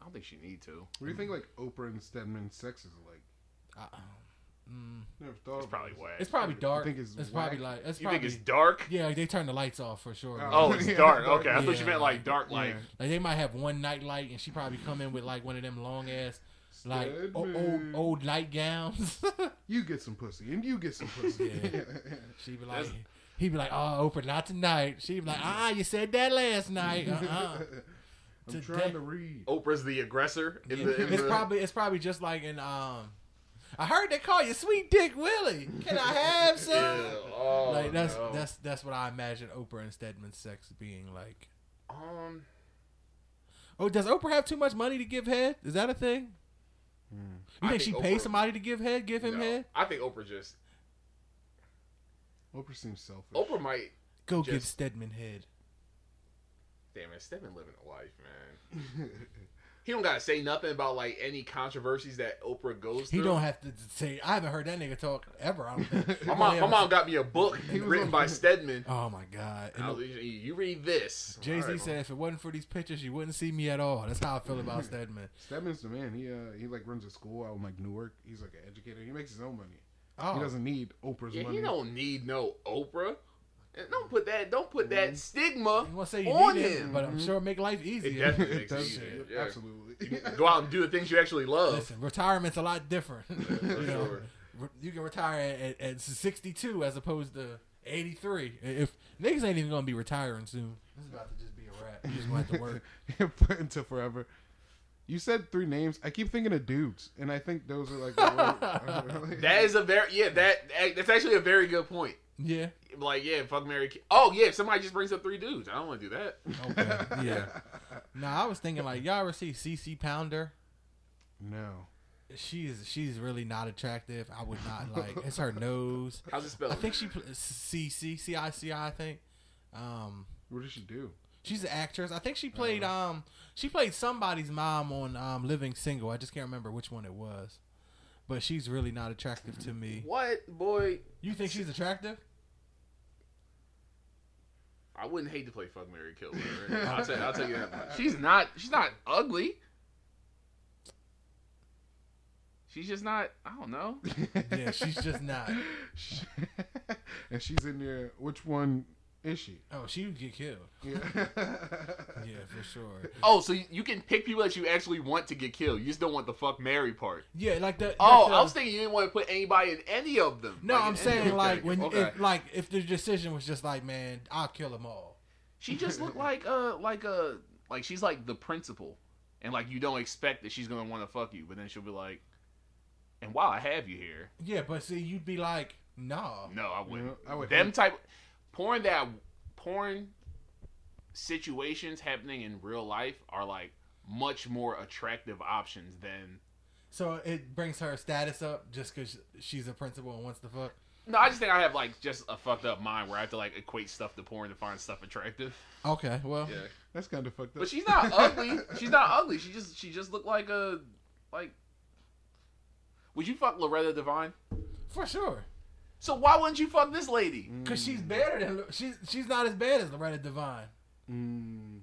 Speaker 2: I don't think she need to.
Speaker 4: What do you think? Like Oprah and Stedman sex is like?
Speaker 3: I, mm,
Speaker 4: Never thought.
Speaker 2: It's probably
Speaker 4: it.
Speaker 2: whack.
Speaker 3: it's probably dark.
Speaker 4: I think it's
Speaker 3: it's probably like it's
Speaker 2: You
Speaker 3: probably
Speaker 2: think it's dark?
Speaker 3: yeah. They turn the lights off for sure.
Speaker 4: Oh.
Speaker 2: Oh, it's *laughs*
Speaker 4: Yeah,
Speaker 2: dark.
Speaker 4: dark.
Speaker 2: Okay, I thought you meant like dark, light.
Speaker 4: Yeah.
Speaker 3: Like they might have one night light, and she probably come in with like one of them long ass like o- old
Speaker 4: Stedman.
Speaker 3: old nightgowns. *laughs*
Speaker 4: You get some pussy, and you get some pussy.
Speaker 3: Yeah. *laughs* She'd be like,
Speaker 2: That's-
Speaker 3: he'd be like, oh, Oprah, not tonight. She'd be like, ah, you said that last night. Uh-uh.
Speaker 4: I'm
Speaker 3: Today-
Speaker 4: trying to read.
Speaker 2: Oprah's the aggressor. In the, in
Speaker 3: it's
Speaker 2: the,
Speaker 3: probably it's probably just like in um. I heard they call you Sweet Dick Willie. Can I have some?
Speaker 2: Yeah. Oh,
Speaker 3: like that's
Speaker 2: no.
Speaker 3: that's that's what I imagine Oprah and Stedman's sex being like.
Speaker 2: um.
Speaker 3: Oh, does Oprah have too much money to give head? Is that a thing? You
Speaker 2: I
Speaker 3: think, she
Speaker 2: think
Speaker 3: pays somebody to give head? Give him
Speaker 2: no.
Speaker 3: head?
Speaker 2: I think Oprah just.
Speaker 4: Oprah seems selfish.
Speaker 2: Oprah might.
Speaker 3: Go give
Speaker 2: Just-
Speaker 3: Stedman head.
Speaker 2: Damn it, Stedman living a life, man. *laughs* He don't gotta say nothing about like any controversies that Oprah goes
Speaker 3: He
Speaker 2: through.
Speaker 3: don't have to say. I haven't heard that nigga talk ever. I don't think. *laughs*
Speaker 2: My mom, my mom got me a book written by *laughs* Stedman.
Speaker 3: Oh my god!
Speaker 2: I was- you read this.
Speaker 3: Jay Z
Speaker 2: Alright,
Speaker 3: said, "If it wasn't for these pictures, you wouldn't see me at all." That's how I feel about *laughs* Stedman.
Speaker 4: Stedman's the man. He uh he like runs a school out in like Newark. He's like an educator. He makes his own money.
Speaker 3: Oh,
Speaker 4: He doesn't need Oprah's
Speaker 2: Yeah,
Speaker 4: money.
Speaker 2: he don't need no Oprah. And don't put that. Don't put that mm-hmm. stigma
Speaker 3: you want to say you
Speaker 2: on
Speaker 3: need it,
Speaker 2: him.
Speaker 3: but I'm mm-hmm. sure it make life
Speaker 2: It
Speaker 3: easier.
Speaker 2: definitely *laughs* makes it
Speaker 4: does.
Speaker 2: easier. Yeah.
Speaker 4: Absolutely.
Speaker 2: Go out and do the things you actually love.
Speaker 3: Listen, retirement's a lot different. *laughs*
Speaker 2: For
Speaker 3: you know,
Speaker 2: sure.
Speaker 3: re- you can retire at, at 62 as opposed to 83. If niggas ain't even gonna be retiring soon, this is about to just be a wrap. You just gonna have to work. *laughs*
Speaker 4: until forever. You said three names. I keep thinking of dudes, and I think those are like. The word-
Speaker 2: That is a very yeah. That that's actually a very good point.
Speaker 3: Yeah.
Speaker 2: Like yeah, fuck Mary. Ki- Oh yeah, if somebody just brings up three dudes, I don't want to do that.
Speaker 3: Okay. *laughs* Yeah. Now I was thinking like y'all ever see CC Pounder?
Speaker 4: no.
Speaker 3: She's she's really not attractive. I would not like. It's her nose. *laughs*
Speaker 2: How's it spelled?
Speaker 3: I think she pl- CC C I C I. I think. Um,
Speaker 4: What did she do?
Speaker 3: she's an actress. I think she played um she played somebody's mom on um Living Single. I just can't remember which one it was. But she's really not attractive to me.
Speaker 2: what boy?
Speaker 3: You think she's attractive?
Speaker 2: I wouldn't hate to play fuck Mary Kill. with. I'll tell, I'll tell you that. much. She's not. She's not ugly. She's just not. I don't know.
Speaker 3: Yeah, she's just not. *laughs*
Speaker 4: and she's in there. Which one is she?
Speaker 3: Oh, she would get killed.
Speaker 4: Yeah. *laughs*
Speaker 3: Yeah, for sure.
Speaker 2: Oh, so you- you can pick people that you actually want to get killed. You just don't want the fuck Mary part.
Speaker 3: Yeah, like the.
Speaker 2: Oh,
Speaker 3: like the-
Speaker 2: I was thinking you didn't want to put anybody in any of them.
Speaker 3: No,
Speaker 2: Like,
Speaker 3: I'm
Speaker 2: in any of
Speaker 3: saying like when
Speaker 2: okay.
Speaker 3: if, like if the decision was just like, man, I'll kill them all.
Speaker 2: she just looked *laughs* like uh like a like she's like the principal, and like you don't expect that she's gonna want to fuck you, but then she'll be like, and while I have you here,
Speaker 3: Yeah, but see, you'd be like, no.
Speaker 2: no, I wouldn't.
Speaker 4: I would
Speaker 2: Them
Speaker 4: hate-
Speaker 2: type porn that porn situations happening in real life are like much more attractive options than.
Speaker 3: So it brings her status up just because she's a principal and wants to fuck.
Speaker 2: No, I just think I have like just a fucked up mind where I have to like equate stuff to porn to find stuff attractive.
Speaker 3: Okay, well,
Speaker 2: Yeah.
Speaker 4: That's kind of fucked up.
Speaker 2: But she's not ugly. She's not ugly. She just she just looked like a like. Would you fuck Loretta Devine?
Speaker 3: for sure,
Speaker 2: So why wouldn't you fuck this lady?
Speaker 3: because she's better than she's she's not as bad as Loretta Devine.
Speaker 4: Mm,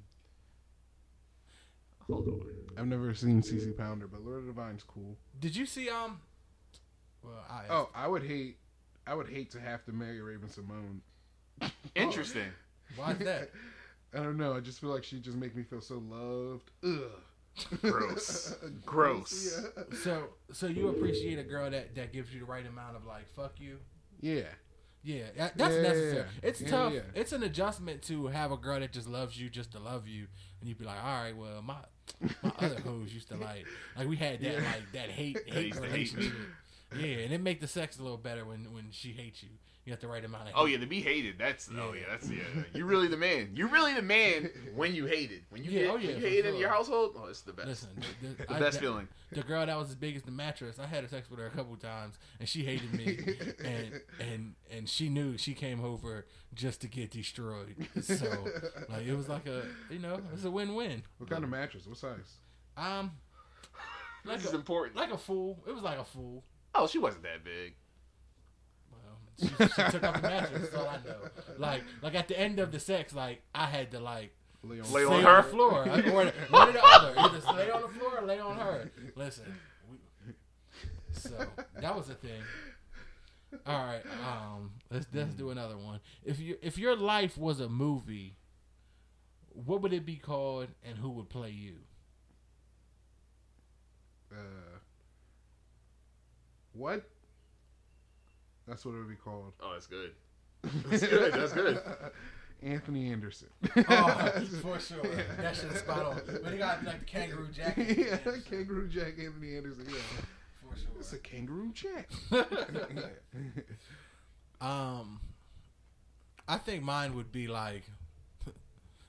Speaker 2: Hold on.
Speaker 4: I've never seen CC Pounder, but Loretta Devine's cool.
Speaker 3: Did you see um? Well, I
Speaker 4: Oh, I would hate. I would hate to have to marry Raven-Symoné. *laughs*
Speaker 2: Interesting.
Speaker 3: why is that? *laughs*
Speaker 4: I don't know. I just feel like she just make me feel so loved. Ugh.
Speaker 2: Gross. *laughs* Gross.
Speaker 4: Yeah.
Speaker 3: So so you appreciate a girl that that gives you the right amount of like fuck you.
Speaker 4: Yeah.
Speaker 3: Yeah, that's
Speaker 4: Yeah,
Speaker 3: necessary.
Speaker 4: yeah.
Speaker 3: It's
Speaker 4: Yeah,
Speaker 3: tough. It's an adjustment to have a girl that just loves you just to love you, and you'd be like, all right, well, my my other *laughs* hoes used to like like we had that like that hate *laughs* hate relationship. yeah, and it make the sex a little better when when she hates you. You have the right amount of.
Speaker 2: Oh yeah, to be hated. That's oh
Speaker 3: Yeah.
Speaker 2: yeah, that's yeah. You're really the man. You're really the man when you hated. When you
Speaker 3: Yeah,
Speaker 2: get
Speaker 3: oh, yeah,
Speaker 2: when you
Speaker 3: for
Speaker 2: hate in your household. Oh, it's the best.
Speaker 3: Listen, the, the- *laughs*
Speaker 2: the
Speaker 3: I-
Speaker 2: best
Speaker 3: that-
Speaker 2: feeling.
Speaker 3: The girl that was as big as the mattress, I had a sex with her a couple times, and she hated me, *laughs* and and and she knew she came over just to get destroyed. So like it was like a you know it was a win win.
Speaker 4: What kind of mattress? What size?
Speaker 3: Um, *laughs* like
Speaker 2: This is
Speaker 3: a,
Speaker 2: important.
Speaker 3: like a fool. It was like a fool.
Speaker 2: oh, she wasn't that big.
Speaker 3: She, she took off the mattress. That's all I know. Like like at the end of the sex, like I had to like
Speaker 4: Lay on,
Speaker 2: Lay on her?
Speaker 3: the floor or one or the other. Either lay on the floor or lay on her. Listen, we, so that was a thing. All right, um, let's let's do another one. If you if your life was a movie, what would it be called, and who would play you?
Speaker 4: Uh, what? That's what it would be called.
Speaker 2: Oh, that's good. *laughs* That's good. That's good.
Speaker 4: Anthony Anderson.
Speaker 3: Oh, *laughs* for sure. That shit's spot on. But he got like the kangaroo jacket. *laughs*
Speaker 4: yeah, Kangaroo Jack, Anthony Anderson. Yeah,
Speaker 3: for
Speaker 4: it's a Kangaroo Jack.
Speaker 3: Um, I think mine would be like,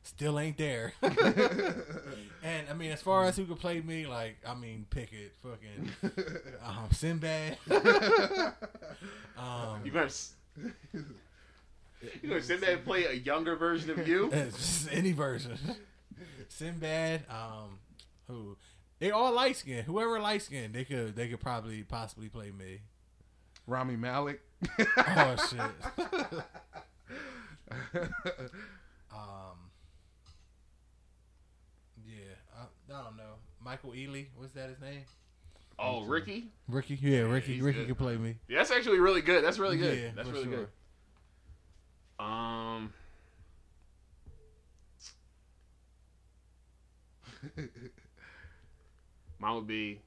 Speaker 3: still ain't there. *laughs* and I mean, as far as who could play me, like, I mean, pick it, fucking, *laughs* um, Sinbad. *laughs* um,
Speaker 2: You gonna s- you gonna sit there play a younger version of you?
Speaker 3: any version. Sinbad. Um, who? They all light skinned. Whoever light skinned, they could, they could probably possibly play me.
Speaker 4: Rami Malek.
Speaker 3: Oh shit. Um. Yeah, I, I don't know. Michael Ealy, what's that his name?
Speaker 2: Oh, Ricky.
Speaker 3: Ricky. Yeah, Ricky.
Speaker 2: he's
Speaker 3: Ricky
Speaker 2: good.
Speaker 3: could play me.
Speaker 2: Yeah, that's actually really good. That's really good.
Speaker 3: Yeah,
Speaker 2: that's
Speaker 3: for
Speaker 2: really
Speaker 3: sure.
Speaker 2: good. Um, *laughs* mine would be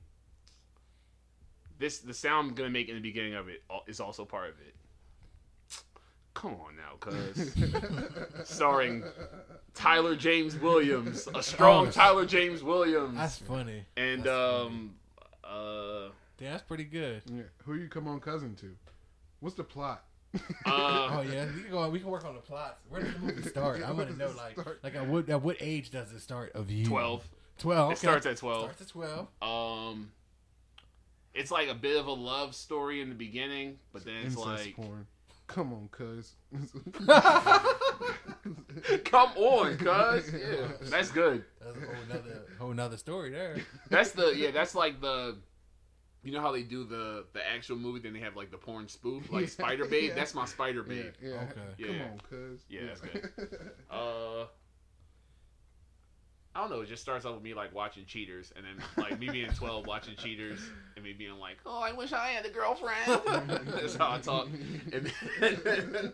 Speaker 2: this. The sound I'm gonna make in the beginning of it is also part of it. Come on now, cuz. Starring Tyler James Williams, a strong
Speaker 3: Oh,
Speaker 2: Tyler James Williams,
Speaker 3: That's funny.
Speaker 2: and
Speaker 3: that's
Speaker 2: um, uh,
Speaker 3: Damn, that's pretty good.
Speaker 4: Yeah. Who you come on cousin to? What's the plot?
Speaker 2: uh, *laughs*
Speaker 3: Oh yeah, we can go. We can work on the plots. Where does the movie *laughs* start? I want to know, like,
Speaker 4: Start.
Speaker 3: like at what at what age does it start? Of you?
Speaker 2: twelve.
Speaker 3: Twelve.
Speaker 2: It starts at twelve.
Speaker 3: Starts at twelve.
Speaker 2: Um, it's like a bit of a love story in the beginning, but then it's
Speaker 4: Incest
Speaker 2: like,
Speaker 4: porn. Come on, cuz. *laughs*
Speaker 2: come on, cuz, *laughs* yeah, that's good.
Speaker 3: That's a whole nother whole nother story there.
Speaker 2: That's the yeah. That's like the. You know how they do the the actual movie, then they have like the porn spoof, like
Speaker 4: Yeah,
Speaker 2: Spider Babe. *laughs*
Speaker 4: yeah.
Speaker 2: That's my Spider
Speaker 4: Yeah,
Speaker 2: Babe.
Speaker 4: yeah.
Speaker 3: Okay.
Speaker 4: Come on, cuz.
Speaker 2: Yeah, that's good. Uh, I don't know. It just starts off with me like watching Cheaters, and then like me being twelve watching Cheaters, and me being like, "Oh, I wish I had a girlfriend." *laughs* that's how I talk. And then,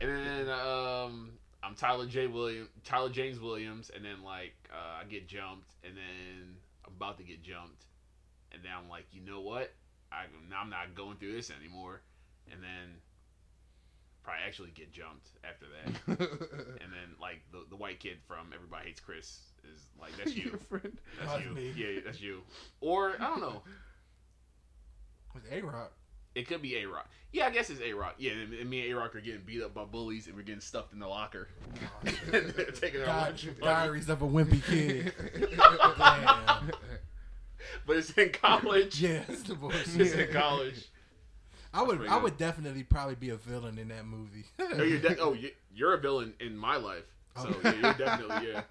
Speaker 2: and then um, I'm Tyler J. William, Tyler James Williams, and then like uh, I get jumped, and then I'm about to get jumped, and then I'm like, you know what? I I'm not going through this anymore, and then probably actually get jumped after that. *laughs* And then like the the white kid from Everybody Hates Chris is like that's *laughs* you.
Speaker 4: Your friend.
Speaker 2: That's
Speaker 3: That's
Speaker 2: you.
Speaker 3: me.
Speaker 2: Yeah, that's you. Or I don't know.
Speaker 3: With A Rock.
Speaker 2: It could be A Rock. Yeah, I guess it's A Rock. Yeah, and, and me and A Rock are getting beat up by bullies, and we're getting stuffed in the locker, *laughs* and they're taking our lunch money.
Speaker 3: Diaries of a Wimpy Kid. Damn.
Speaker 2: But it's in college.
Speaker 3: Yeah, it's the bullshit.
Speaker 2: It's in college.
Speaker 3: I would, I would definitely probably be a villain in that movie.
Speaker 2: Oh, you're, de- oh, you- you're a villain in my life. So
Speaker 3: Oh.
Speaker 2: yeah, you're definitely yeah.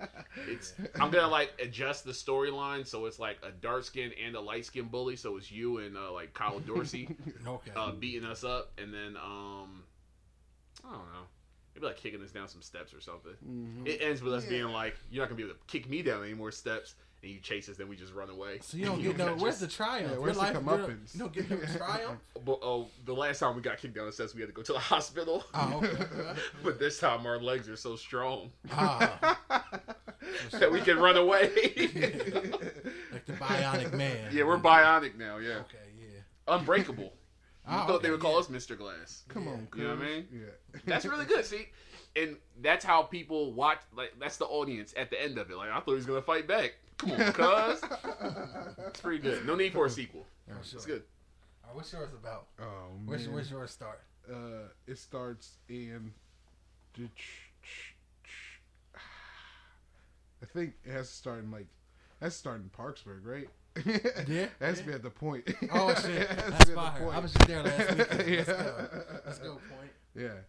Speaker 2: It's I'm gonna like adjust the storyline so it's like a dark skin and a light skin bully. So it's you and uh, like Kyle Dorsey *laughs*
Speaker 3: okay.
Speaker 2: uh, beating us up, and then um, I don't know, maybe like kicking us down some steps or something.
Speaker 4: Mhm.
Speaker 2: It ends with us being like, you're not gonna be able to kick me down any more steps, and you chase us, then we just run away.
Speaker 3: so you don't get no. Where's the triumph?
Speaker 4: Yeah,
Speaker 3: Your
Speaker 4: where's the
Speaker 3: life- you don't-
Speaker 4: comeuppance?
Speaker 3: You don't get no *laughs* triumph.
Speaker 2: But oh, the last time we got kicked down the steps, we had to go to the *laughs* hospital.
Speaker 3: Oh, okay. *laughs*
Speaker 2: but this time our legs are so strong
Speaker 3: Ah,
Speaker 2: that we can run away.
Speaker 3: like the Bionic Man.
Speaker 2: yeah, we're bionic now. Yeah,
Speaker 3: Okay, yeah.
Speaker 2: unbreakable. You
Speaker 3: Ah,
Speaker 2: thought they would call
Speaker 3: yeah.
Speaker 2: us Mr. Glass.
Speaker 4: Come
Speaker 3: Yeah.
Speaker 4: on, cuz.
Speaker 2: You know what I mean?
Speaker 4: Yeah.
Speaker 2: That's really good. See, and that's how people watch. Like that's the audience at the end of it. Like I thought he was gonna fight back. Come on, cuz. It's pretty good. No need for a sequel.
Speaker 3: For
Speaker 2: It's good.
Speaker 3: All right, what's yours about?
Speaker 4: Oh
Speaker 3: Where's,
Speaker 4: man.
Speaker 3: where's yours start?
Speaker 4: uh, it starts in. I think it has to start in like, it has to start in Parkesburg, right?
Speaker 3: Yeah, *laughs*
Speaker 4: it has to
Speaker 3: yeah.
Speaker 4: be at the point.
Speaker 3: Oh *laughs* shit,
Speaker 4: It has to
Speaker 3: that's
Speaker 4: be the
Speaker 3: fire.
Speaker 4: point.
Speaker 3: I was just there last weekend. *laughs* Let's
Speaker 4: Yeah.
Speaker 3: go. Let's go. Point.
Speaker 4: Yeah,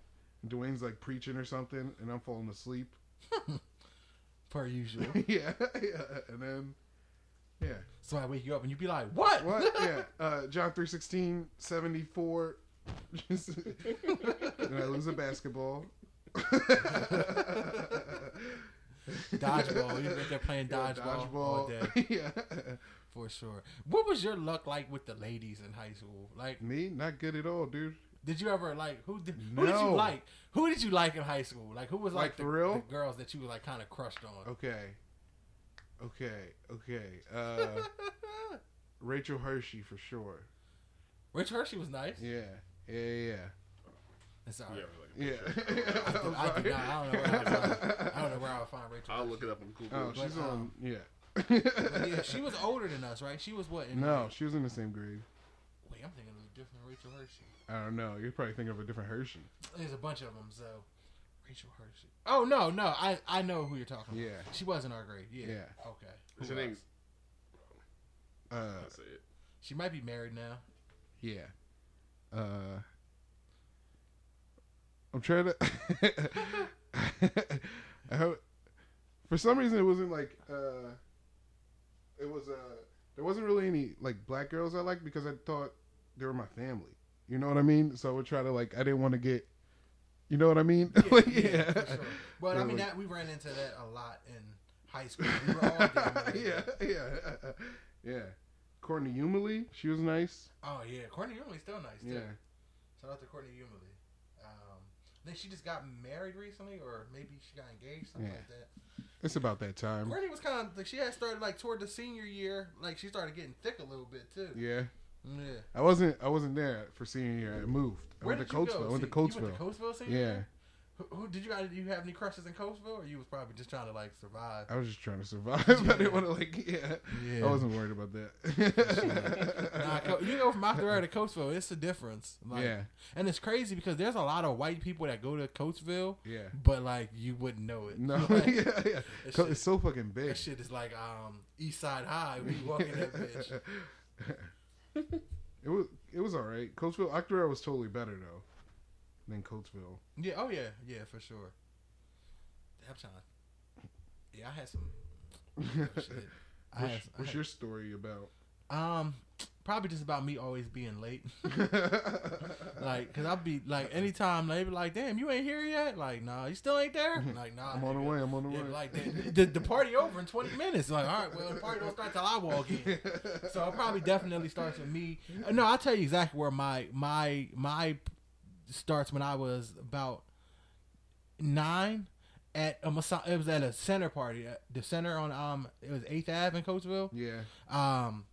Speaker 4: Dwayne's like preaching or something, and I'm falling asleep.
Speaker 3: Per usual. *laughs*
Speaker 4: yeah, yeah, and then yeah,
Speaker 3: So I wake you up and you'd be like, "What?
Speaker 4: what? *laughs* yeah, uh, John three sixteen seventy four. and *laughs* I lose a basketball.
Speaker 3: Dodgeball. You're there playing
Speaker 4: Yeah,
Speaker 3: dodgeball, all day
Speaker 4: yeah.
Speaker 3: for sure. What was your luck like with the ladies in high school? Like,
Speaker 4: Me, not good at all, dude.
Speaker 3: Did you ever like who did who did you like? Who did you like in high school? Like, who was like,
Speaker 4: Like,
Speaker 3: the,
Speaker 4: for real?
Speaker 3: the girls that you were like kind of crushed on?
Speaker 4: Okay, okay, okay. Uh, *laughs* Rachel Hershey for sure.
Speaker 3: Rachel Hershey was nice.
Speaker 4: Yeah, yeah, yeah,
Speaker 3: It's all right.
Speaker 2: Yeah,
Speaker 4: yeah. *laughs*
Speaker 3: I, do, I, do not, I don't know where I find. I don't know where I would find Rachel.
Speaker 2: I'll
Speaker 3: Hershey.
Speaker 2: look it up on Google.
Speaker 4: Oh, she's
Speaker 3: But,
Speaker 4: on.
Speaker 3: um,
Speaker 4: Yeah.
Speaker 3: Yeah, she was *laughs* older than us, right? She was what? In
Speaker 4: No, she was in the same grade.
Speaker 3: Wait, I'm thinking of a different Rachel Hershey.
Speaker 4: I don't know. You're probably thinking of a different Hershey.
Speaker 3: There's a bunch of them, so Rachel Hershey. Oh no, no, I I know who you're talking about.
Speaker 4: Yeah.
Speaker 3: She was in our grade. Yeah.
Speaker 4: Yeah.
Speaker 3: Okay.
Speaker 2: What's
Speaker 3: Who
Speaker 2: her name?
Speaker 3: else?
Speaker 4: Uh,
Speaker 2: That's it.
Speaker 3: She might be married now.
Speaker 4: yeah. Uh, I'm trying to. *laughs* I hope, for some reason, it wasn't like. Uh, it was uh, there wasn't really any like black girls I liked because I thought they were my family. You know what I mean? So I would try to like. I didn't want to get. You know what I mean? *laughs* Like,
Speaker 3: yeah, for sure. But I mean, that we ran into that a lot in high school. We were all *laughs*
Speaker 4: yeah, yeah, yeah. Courtney Umley, she was nice.
Speaker 3: Oh yeah, Courtney Umley's still nice too.
Speaker 4: Yeah,
Speaker 3: Shout out to Courtney Umley. Um, I think she just got married recently, or maybe she got engaged, something
Speaker 4: Yeah.
Speaker 3: like that.
Speaker 4: it's about that time.
Speaker 3: Courtney was kind of like she had started like toward the senior year, like she started getting thick a little bit too.
Speaker 4: Yeah,
Speaker 3: Yeah.
Speaker 4: I wasn't. I wasn't there for senior year. I moved. I
Speaker 3: Where
Speaker 4: went to
Speaker 3: did you go?
Speaker 4: Coatesville. I went to
Speaker 3: See, You went
Speaker 4: Coatesville.
Speaker 3: to Coatesville senior
Speaker 4: Yeah,
Speaker 3: year? Who, who did you guys? You have any crushes in Coatesville, or you was probably just trying to like survive?
Speaker 4: I was just trying to survive. *laughs* I
Speaker 3: Yeah.
Speaker 4: didn't want to like. Yeah,
Speaker 3: Yeah.
Speaker 4: I wasn't worried about that.
Speaker 3: Nah, *laughs* you go from Octorara to Coatesville, it's a difference. Like,
Speaker 4: yeah,
Speaker 3: and it's crazy because there's a lot of white people that go to Coatesville,
Speaker 4: yeah.
Speaker 3: but like you wouldn't know it.
Speaker 4: No, *laughs*
Speaker 3: Like,
Speaker 4: yeah, yeah.
Speaker 3: shit-
Speaker 4: It's so fucking big.
Speaker 3: That shit is like um East Side High when you walk in that bitch.
Speaker 4: It was it was all right. Coatesville, Octorara was totally better though than Coatesville.
Speaker 3: Yeah, oh yeah, yeah, for sure. Time. Yeah, I had some *laughs* shit. I
Speaker 4: What's,
Speaker 3: had, I
Speaker 4: what's
Speaker 3: had-
Speaker 4: your story about?
Speaker 3: um probably just about me always being late. *laughs* *laughs* like, cause I'll be like, anytime they be like, "Damn, you ain't here yet." Like, nah, you still ain't there. *laughs* Like, nah,
Speaker 4: I'm on the way. I'm on the
Speaker 3: Yeah,
Speaker 4: way.
Speaker 3: like the, the, the party over in 20 minutes. Like, all right, well, the party don't start till I walk in. So it probably definitely starts with me. Uh, No, I'll tell you exactly where my my my starts when I was about nine at a masa- it was at a center party at the center on um it was 8th Ave in Coatesville.
Speaker 4: yeah,
Speaker 3: Um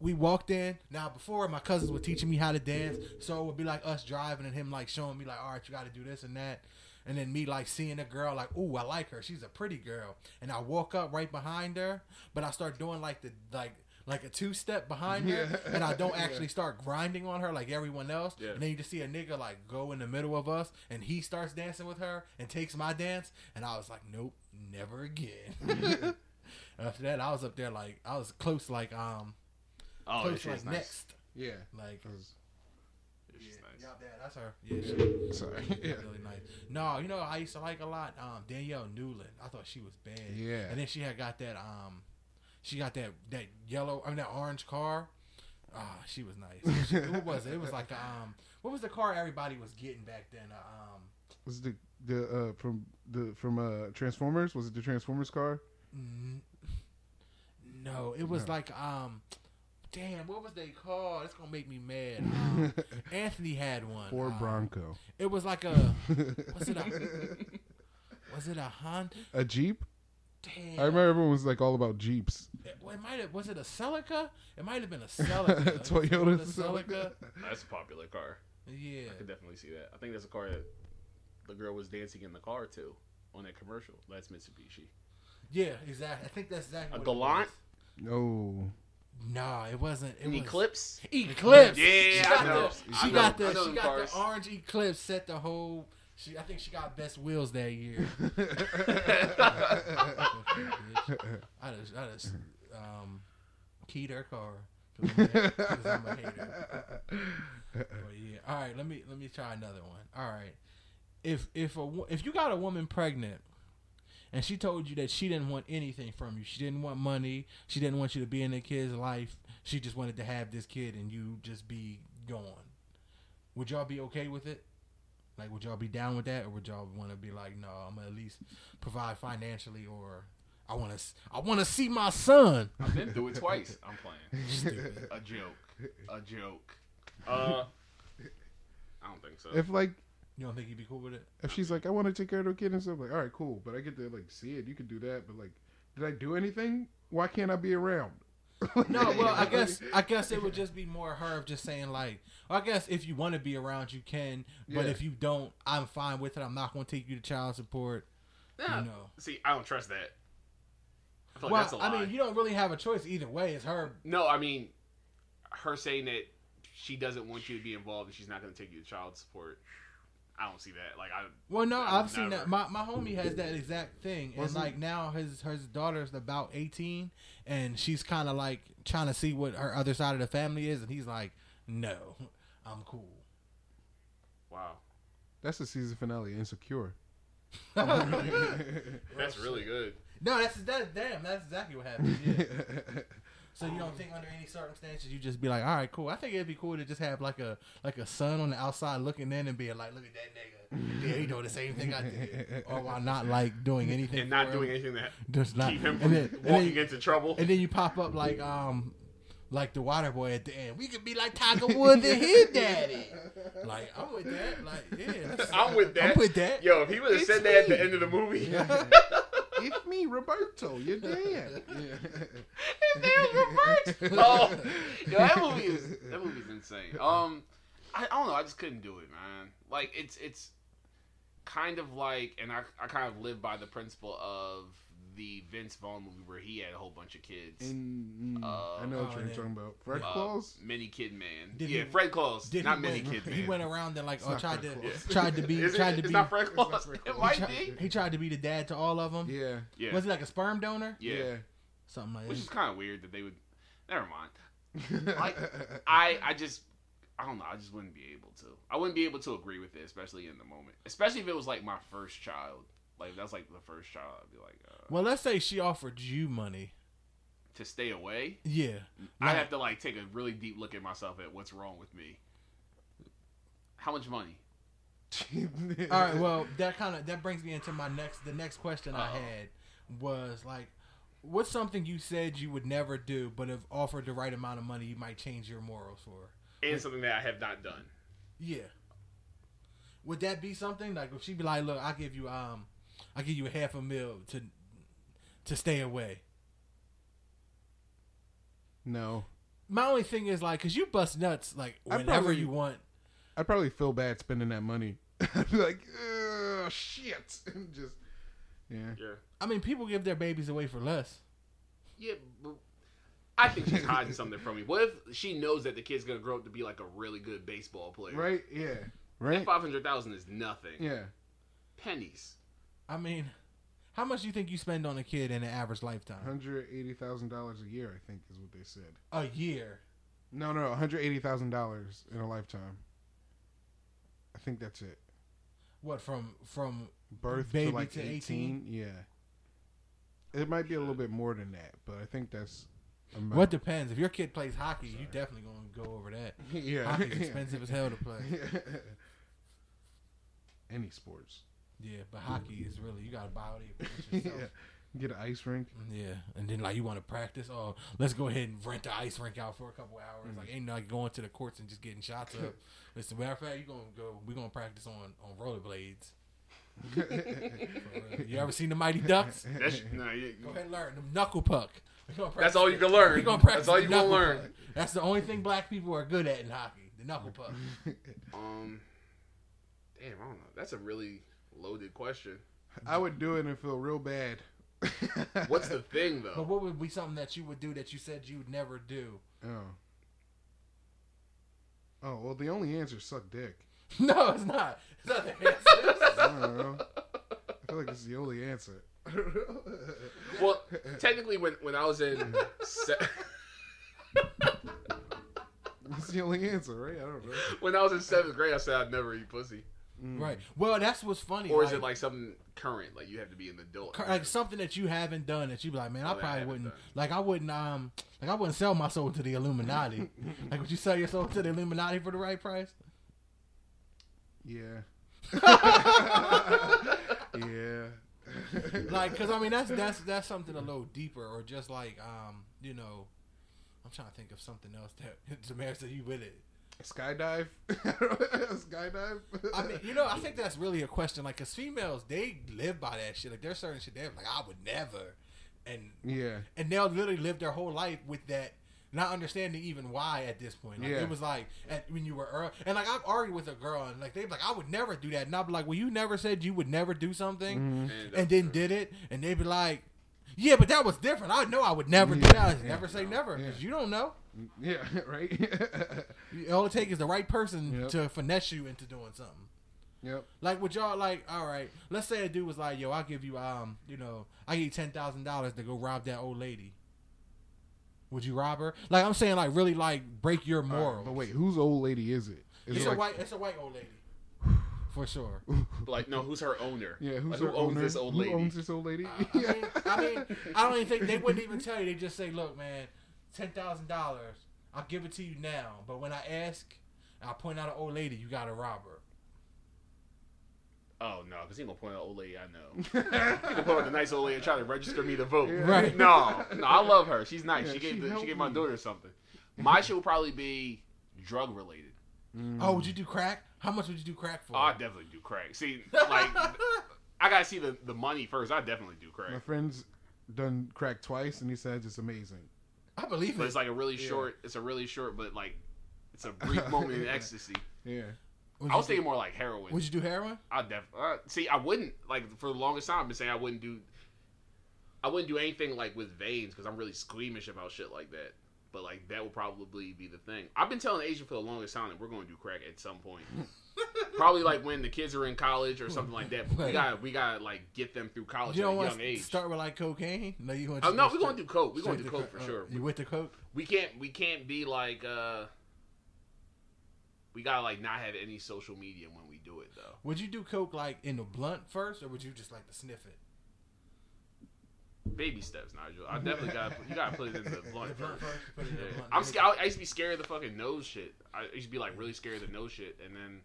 Speaker 3: we walked in. Now before my cousins were teaching me how to dance, so it would be like us driving and him like showing me like, all right, you got to do this and that, and then me like seeing a girl like, ooh, I like her. She's a pretty girl, and I walk up right behind her, but I start doing like the like like a two step behind her,
Speaker 4: Yeah.
Speaker 3: and I don't *laughs*
Speaker 4: Yeah.
Speaker 3: actually start grinding on her like everyone else.
Speaker 2: Yeah.
Speaker 3: And then you just see a nigga like go in the middle of us, and he starts dancing with her and takes my dance, and I was like, nope, never again. *laughs* After that, I was up there like I was close like um
Speaker 2: Oh,
Speaker 3: close
Speaker 2: this
Speaker 3: like
Speaker 2: nice.
Speaker 3: next.
Speaker 4: yeah.
Speaker 3: Like.
Speaker 2: This shit's nice.
Speaker 3: yeah, yeah, that's her. Yeah, she,
Speaker 4: Sorry. *laughs* Yeah. *laughs*
Speaker 3: really nice. No, you know, I used to like a lot. Um, Danielle Newland. I thought she was bad.
Speaker 4: Yeah.
Speaker 3: And then she had got that. Um, she got that that yellow. I mean, that orange car. Ah, she was nice. *laughs* She, what was it? It was like um, what was the car everybody was getting back then? Uh, um,
Speaker 4: Was the the uh from the from uh Transformers? Was it the Transformers car?
Speaker 3: n- no, it was
Speaker 4: No.
Speaker 3: like um. Damn, what was they called? It's gonna make me mad. Um, Anthony had one.
Speaker 4: Ford
Speaker 3: Um,
Speaker 4: Bronco.
Speaker 3: It was like a. Was it a? *laughs* Was it a Honda?
Speaker 4: a Jeep?
Speaker 3: Damn.
Speaker 4: I remember everyone was like all about Jeeps.
Speaker 3: It, well, it might have. Was it a Celica? It might have been a *laughs* Celica.
Speaker 4: Toyota
Speaker 3: a
Speaker 4: Celica.
Speaker 2: That's a popular car.
Speaker 3: Yeah.
Speaker 2: I could definitely see that. I think that's a car that the girl was dancing in the car too on that commercial. That's Mitsubishi.
Speaker 3: Yeah. Exactly. I think that's exactly.
Speaker 2: A
Speaker 3: what it
Speaker 2: Galant?
Speaker 3: was.
Speaker 4: No.
Speaker 3: No, it wasn't. It
Speaker 2: An
Speaker 3: was
Speaker 2: Eclipse?
Speaker 3: Eclipse.
Speaker 2: Yeah,
Speaker 3: she
Speaker 2: I
Speaker 3: got
Speaker 2: know.
Speaker 3: the. She
Speaker 2: know.
Speaker 3: got
Speaker 2: I
Speaker 3: the. She
Speaker 2: them
Speaker 3: got
Speaker 2: cars.
Speaker 3: the orange Eclipse. Set the whole. She. I think she got best wheels that year. *laughs* *laughs* I just. I just. Um, keyed her car. 'cause I'm 'cause I'm a hater. But yeah. All right. Let me let me try another one. All right. If if a if you got a woman pregnant and she told you that she didn't want anything from you, she didn't want money, she didn't want you to be in the kid's life, she just wanted to have this kid and you just be gone. Would y'all be okay with it? Like, would y'all be down with that, or would y'all want to be like, no, I'm gonna at least provide financially, or I want to, I want to see my son.
Speaker 2: I've been through it *laughs* twice. I'm playing.
Speaker 3: Stupid.
Speaker 2: A joke. A joke. Uh, I don't think so.
Speaker 4: if like
Speaker 3: You don't think you'd be cool with it?
Speaker 4: if she's like I want to take care of the kid and stuff, like all right, cool, but I get to like see it. You can do that, but like, did I do anything? Why can't I be around? *laughs*
Speaker 3: No, well, I guess I guess it would just be more her of just saying like, I guess if you want to be around, you can, but
Speaker 4: Yeah.
Speaker 3: if you don't, I'm fine with it. I'm not going to take you to child support.
Speaker 2: Nah,
Speaker 3: You know.
Speaker 2: See, I don't trust that. I feel like
Speaker 3: well,
Speaker 2: that's a lie.
Speaker 3: I mean, you don't really have a choice either way. It's her.
Speaker 2: no, I mean, her saying that she doesn't want you to be involved and she's not going to take you to child support. I don't see that. Like, I
Speaker 3: Well, no,
Speaker 2: I would
Speaker 3: I've seen
Speaker 2: never.
Speaker 3: that. My my homie has that exact thing, and
Speaker 4: Wasn't-
Speaker 3: like now his his daughter's about 18, and she's kind of like trying to see what her other side of the family is, and he's like, no, I'm cool.
Speaker 2: wow,
Speaker 4: That's the season finale, Insecure. *laughs*
Speaker 2: that's really good.
Speaker 3: No, that's that. Damn, that's exactly what happened. Yeah. *laughs* So you don't think under any circumstances you just be like, all right, cool. I think it'd be cool to just have like a like a son on the outside looking in and being like, look at that nigga. Yeah, he doing the same thing I did, *laughs* or while not like doing anything
Speaker 2: And not
Speaker 3: for
Speaker 2: doing
Speaker 3: him.
Speaker 2: anything that
Speaker 3: Just not.
Speaker 2: keep him
Speaker 3: and
Speaker 2: from
Speaker 3: then, and
Speaker 2: walking
Speaker 3: then,
Speaker 2: into trouble.
Speaker 3: and then you pop up like um like the water boy at the end. We could be like Tiger Woods and his daddy. Like I'm with that. Like yeah,
Speaker 2: I'm with that.
Speaker 3: I'm with that.
Speaker 2: Yo, if he would have
Speaker 3: It's
Speaker 2: said that at the end of the movie, *laughs*
Speaker 4: it's me, Roberto, your dad.
Speaker 2: His *laughs* name Roberto. *laughs* Oh, yo, that movie is that movie is insane. Um, I, I don't know. I just couldn't do it, man. Like it's it's kind of like, and I I kind of live by the principle of the Vince Vaughn movie where he had a whole bunch of kids.
Speaker 4: And, mm,
Speaker 2: Uh,
Speaker 4: I know what
Speaker 3: oh,
Speaker 4: you're
Speaker 3: yeah.
Speaker 4: talking about. Fred
Speaker 2: Uh,
Speaker 4: Claus.
Speaker 2: Mini Kid Man.
Speaker 3: Did
Speaker 2: yeah,
Speaker 3: he-
Speaker 2: Fred Claus,
Speaker 3: Did
Speaker 2: not
Speaker 3: he
Speaker 2: Mini Kid Man.
Speaker 3: He went around and like
Speaker 4: It's
Speaker 3: oh tried to
Speaker 4: Claus.
Speaker 3: tried to be
Speaker 2: Is it-
Speaker 3: tried to
Speaker 2: it's
Speaker 3: be
Speaker 2: not Fred
Speaker 4: It's not
Speaker 2: Claus. It might
Speaker 3: he, tried,
Speaker 2: be.
Speaker 3: he tried to be the dad to all of them.
Speaker 4: Yeah,
Speaker 2: Yeah,
Speaker 3: Was he like a sperm donor?
Speaker 2: yeah.
Speaker 4: yeah.
Speaker 3: Something like
Speaker 2: Which
Speaker 3: that.
Speaker 2: is kind of weird that they would. Never mind. *laughs* Like, I I just I don't know. I just wouldn't be able to. I wouldn't be able to agree with it, especially in the moment. Especially if it was like my first child. Like that's like the first child. I'd be like, uh,
Speaker 3: Well, let's say she offered you money.
Speaker 2: to stay away.
Speaker 3: Yeah.
Speaker 2: I
Speaker 3: Like-
Speaker 2: have to like take a really deep look at myself at what's wrong with me. How much money? *laughs*
Speaker 3: All right. Well, that kind of that brings me into my next. The next question I
Speaker 2: Uh-oh.
Speaker 3: had was like, what's something you said you would never do, but if offered the right amount of money, you might change your morals for?
Speaker 2: And something that I have not done.
Speaker 3: Yeah. Would that be something like if she be like, look, I'll give you um, I'll give you a half a mil to to stay away.
Speaker 4: no,
Speaker 3: My only thing is like, cause you bust nuts like
Speaker 4: I
Speaker 3: whenever
Speaker 4: probably-
Speaker 3: you want.
Speaker 4: I'd probably feel bad spending that money. *laughs* I'd be like, Ugh, shit, *laughs* and just yeah.
Speaker 2: Yeah.
Speaker 3: I mean, people give their babies away for less.
Speaker 2: Yeah. But I think she's hiding something from me. What if she knows that the kid's gonna grow up to be like a really good baseball player?
Speaker 4: Right? Yeah. Right?
Speaker 2: Five hundred thousand is nothing.
Speaker 4: Yeah.
Speaker 2: Pennies.
Speaker 3: I mean, how much do you think you spend on a kid in an average lifetime?
Speaker 4: Hundred eighty thousand dollars a year, I think, is what they said.
Speaker 3: A year.
Speaker 4: No, no, one hundred eighty thousand dollars in a lifetime. I think that's it.
Speaker 3: What from from
Speaker 4: Birth
Speaker 3: Baby
Speaker 4: to like
Speaker 3: to
Speaker 4: 18? Yeah. It might be a little bit more than that, but I think that's. amount.
Speaker 3: what depends. If your kid plays hockey, you definitely gonna go over that. *laughs*
Speaker 4: yeah.
Speaker 3: Hockey's *laughs* expensive as hell to play. *laughs*
Speaker 4: Any sports.
Speaker 3: Yeah, but hockey is really you gotta buy all the equipment *laughs*
Speaker 4: yeah.
Speaker 3: yourself.
Speaker 4: Get an ice rink.
Speaker 3: Yeah, and then like you want to practice. Oh, let's go ahead and rent the ice rink out for a couple hours. Like ain't like going to the courts and just getting shots up. *laughs* Listen, matter of fact, you gonna go. We gonna practice on on rollerblades. *laughs* You ever seen the Mighty Ducks?
Speaker 2: That's no. You,
Speaker 3: Go ahead and learn the knuckle puck.
Speaker 2: That's all you can learn.
Speaker 3: We gonna practice
Speaker 2: That's all
Speaker 3: the
Speaker 2: you gonna learn.
Speaker 3: puck. That's the only thing black people are good at in hockey. The knuckle puck.
Speaker 2: Um. Damn, I don't know. That's a really loaded question.
Speaker 4: I would do it and feel real bad. *laughs*
Speaker 2: What's the thing though?
Speaker 3: But what would be something that you would do that you said you would never do?
Speaker 4: Oh. Oh, well, the only answer is suck dick. *laughs*
Speaker 3: No, it's not. It's not the answer. *laughs*
Speaker 4: I don't know. I feel like it's the only answer.
Speaker 2: Well, technically, when when I was in se-
Speaker 4: That's the only answer, right? I don't know.
Speaker 2: when I was in seventh grade, I said I'd never eat pussy.
Speaker 4: Mm.
Speaker 3: Right. Well, that's what's funny.
Speaker 2: Or is it like something current? Like you have to be an adult.
Speaker 3: cur- like something that you haven't done that you be like, man,
Speaker 2: Oh,
Speaker 3: I
Speaker 2: that I
Speaker 3: probably wouldn't.
Speaker 2: done.
Speaker 3: Like I wouldn't. Um, like I wouldn't sell my soul to the Illuminati. *laughs* like would you sell your soul to the Illuminati for the right price?
Speaker 4: Yeah. *laughs* *laughs* yeah.
Speaker 3: Like, cause I mean that's that's that's something a little deeper, or just like um, you know, I'm trying to think of something else that Samara said you with it.
Speaker 4: Skydive? *laughs* Skydive?
Speaker 3: I mean, you know, I think that's really a question. Like, cause females they live by that shit. Like, there's certain shit they're like, I would never, and
Speaker 4: yeah.
Speaker 3: and they'll literally live their whole life with that, not understanding even why at this point. Like,
Speaker 4: Yeah.
Speaker 3: it was like at, when you were early, and like I've argued with a girl, and like they be like, I would never do that, and i'd be like, well, you never said you would never do something,
Speaker 4: Mhm.
Speaker 2: And,
Speaker 3: and then did it, and they'd be like. Yeah, but that was different. I know I would never do that.
Speaker 4: Yeah.
Speaker 3: never say never because
Speaker 4: Yeah.
Speaker 3: you don't know.
Speaker 4: Yeah, *laughs* right? *laughs*
Speaker 3: All it takes is the right person
Speaker 4: Yep.
Speaker 3: to finesse you into doing something.
Speaker 4: yep.
Speaker 3: Like would y'all like? All right, let's say a dude was like, "Yo, I'll give you um, you know, I give you ten thousand dollars to go rob that old lady." Would you rob her? Like I'm saying, like really, like break your
Speaker 4: All right,
Speaker 3: morals.
Speaker 4: but wait, whose old lady is it? Is
Speaker 3: it's
Speaker 4: it
Speaker 3: a
Speaker 4: like,
Speaker 3: white, it's a white old lady, for sure. *laughs*
Speaker 2: like, no, who's her owner?
Speaker 4: yeah, who's
Speaker 2: Like,
Speaker 4: her
Speaker 2: who owns
Speaker 4: owner?
Speaker 2: this old lady?
Speaker 4: Who
Speaker 2: lady?
Speaker 4: owns this old lady?
Speaker 3: I, I *laughs* mean, I mean, I don't even think they wouldn't even tell you. They just say, "Look, man, ten thousand dollars. I'll give it to you now, but when I ask, I'll point out an old lady. You gotta rob her."
Speaker 2: Oh no, because he gonna point out old lady I know. *laughs* he gonna point out the nice old lady and try to register me to vote.
Speaker 4: Yeah.
Speaker 3: Right.
Speaker 2: No, no, I love her. She's nice.
Speaker 4: Yeah,
Speaker 2: she gave
Speaker 4: she
Speaker 2: the, she gave my daughter something. My shit will probably be drug related.
Speaker 4: Mm.
Speaker 3: Oh, would you do crack? How much would you do crack for?
Speaker 2: Oh, I definitely do crack. See, like *laughs* I gotta see the, the money first. I definitely do crack.
Speaker 4: My friend's done crack twice, and he says it's amazing.
Speaker 3: I believe
Speaker 2: but
Speaker 3: it.
Speaker 2: it's like a really
Speaker 4: Yeah.
Speaker 2: short. It's a really short, but like it's a brief *laughs* moment in ecstasy.
Speaker 4: Yeah.
Speaker 3: Would
Speaker 2: I was thinking
Speaker 3: do,
Speaker 2: more like heroin.
Speaker 3: Would you do heroin?
Speaker 2: I def uh, see. I wouldn't like for the longest time. I've been saying I wouldn't do. I wouldn't do anything like with veins because I'm really squeamish about shit like that. But like that will probably be the thing. I've been telling Asian for the longest time that we're going to do crack at some point. *laughs* probably like when the kids are in college or something like that. But we got to we got to like get them through college
Speaker 3: You
Speaker 2: at
Speaker 3: don't
Speaker 2: a
Speaker 3: want
Speaker 2: young
Speaker 3: to
Speaker 2: age.
Speaker 3: start with like cocaine? No, you want?
Speaker 2: Oh, no, we're gonna do coke. We're gonna do coke for
Speaker 3: uh,
Speaker 2: sure.
Speaker 3: You with the coke?
Speaker 2: We can't we can't be like uh. We gotta like not have any social media when we do it though.
Speaker 3: Would you do coke like in the blunt first, or would you just like to sniff it?
Speaker 2: Baby steps, Nigel. I definitely got you gotta put it in the blunt first.
Speaker 3: first, put it in the
Speaker 2: Yeah.
Speaker 3: blunt.
Speaker 2: I'm scared. I used to be scared of the fucking nose shit. I used to be like really scared of the nose shit, and then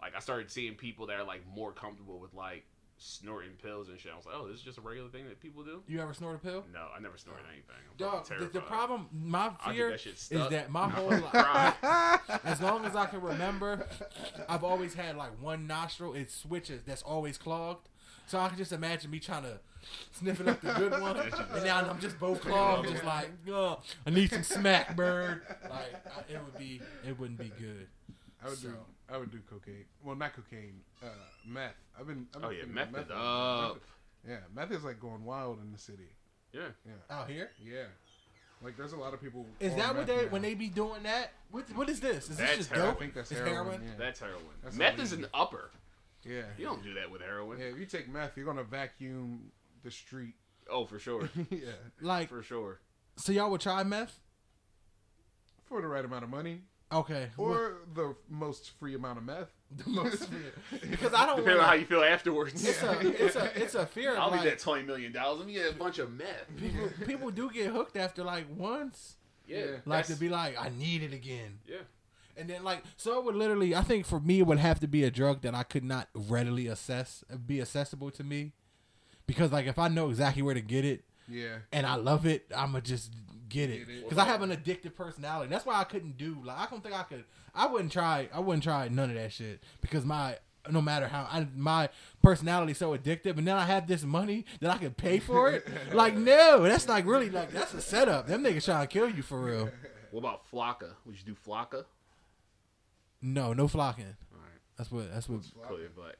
Speaker 2: like I started seeing people that are like more comfortable with like snorting pills and shit. I was like, oh, this is just a regular thing that people do.
Speaker 3: You ever snort a pill?
Speaker 2: No, I never snorted anything. I'm
Speaker 3: Dog, the, the problem, my fear
Speaker 2: that
Speaker 3: is that my *laughs* whole life, *laughs* as long as I can remember, I've always had like one nostril. It switches. That's always clogged. So I can just imagine me trying to sniff it up the good *laughs* one, and now I'm just both *laughs* clogged. Just like, oh, I need some smack, *laughs* bird. Like I, it would be, it wouldn't be good.
Speaker 4: I would do. I would do cocaine. Well, not cocaine. Uh, meth. I've been. I've been
Speaker 2: Oh yeah,
Speaker 4: thinking
Speaker 2: meth
Speaker 4: about
Speaker 2: it
Speaker 4: lately.
Speaker 2: up.
Speaker 4: Meth- Yeah, meth is like going wild in the city.
Speaker 2: Yeah. yeah.
Speaker 3: Out here,
Speaker 4: Yeah, like there's a lot of people.
Speaker 3: is that what they
Speaker 4: now.
Speaker 3: when they be doing that? What what is this? Is this
Speaker 2: That's
Speaker 3: just
Speaker 2: heroin.
Speaker 4: I
Speaker 3: dope?
Speaker 4: think that's
Speaker 3: It's
Speaker 4: heroin.
Speaker 3: heroin?
Speaker 4: Yeah.
Speaker 2: That's heroin.
Speaker 4: That's
Speaker 2: Meth is an upper.
Speaker 4: yeah.
Speaker 2: You don't do that with heroin.
Speaker 4: Yeah, if you take meth, you're gonna vacuum the street.
Speaker 2: Oh, for sure, *laughs*
Speaker 4: yeah,
Speaker 3: Like,
Speaker 2: for sure.
Speaker 3: so y'all would try meth?
Speaker 4: for the right amount of money
Speaker 3: Okay.
Speaker 4: or the most free amount of meth. *laughs*
Speaker 3: the most fear. *laughs* because I don't
Speaker 2: Depending on how you feel afterwards.
Speaker 3: It's a it's a it's a fear.
Speaker 2: I'll
Speaker 3: Of
Speaker 2: need
Speaker 3: like,
Speaker 2: that twenty million dollars. Let me get a bunch of meth.
Speaker 3: people people do get hooked after like once,
Speaker 2: Yeah,
Speaker 4: Yeah.
Speaker 3: like to be like I need it again,
Speaker 2: yeah.
Speaker 3: and then like so it would literally. I think for me it would have to be a drug that I could not readily assess, be accessible to me, because like if I know exactly where to get it
Speaker 4: Yeah,
Speaker 3: and I love it, I'ma just get it because I have an addictive personality. That's why I couldn't do like I don't think I could. I wouldn't try. I wouldn't try none of that shit because my no matter how I, my personality is so addictive, and then I have this money that I can pay for it. *laughs* like no, that's like really like that's a setup. Them niggas trying to kill you for real.
Speaker 2: What about Flakka? Would you do Flakka?
Speaker 3: No, no flocking.
Speaker 2: All right,
Speaker 3: That's what that's what
Speaker 2: cool, but I don't know.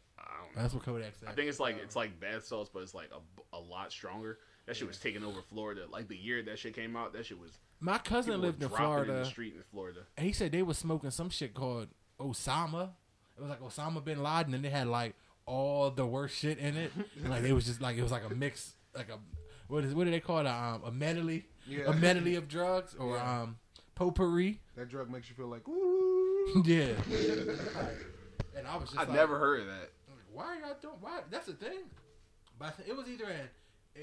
Speaker 3: That's what Kodak said.
Speaker 2: I think it's like it's like bath salts, but it's like a, a lot stronger. That shit was taking over Florida. Like the year that shit came out, that shit was.
Speaker 3: my cousin lived
Speaker 2: were
Speaker 3: in Florida,
Speaker 2: in the street in Florida.
Speaker 3: and he said they were smoking some shit called Osama. It was like Osama bin Laden, and they had like all the worst shit in it. And, *laughs* like it was just like it was like a mix, like a what is what do they call it? Um, a medley,
Speaker 4: Yeah.
Speaker 3: a medley of drugs, or
Speaker 4: Yeah.
Speaker 3: um, potpourri.
Speaker 4: that drug makes you feel like *laughs* ooh.
Speaker 3: yeah. *laughs* and I was just
Speaker 2: I've
Speaker 3: like,
Speaker 2: never heard of that.
Speaker 3: Why are y'all doing? Why? That's the thing. But it was either in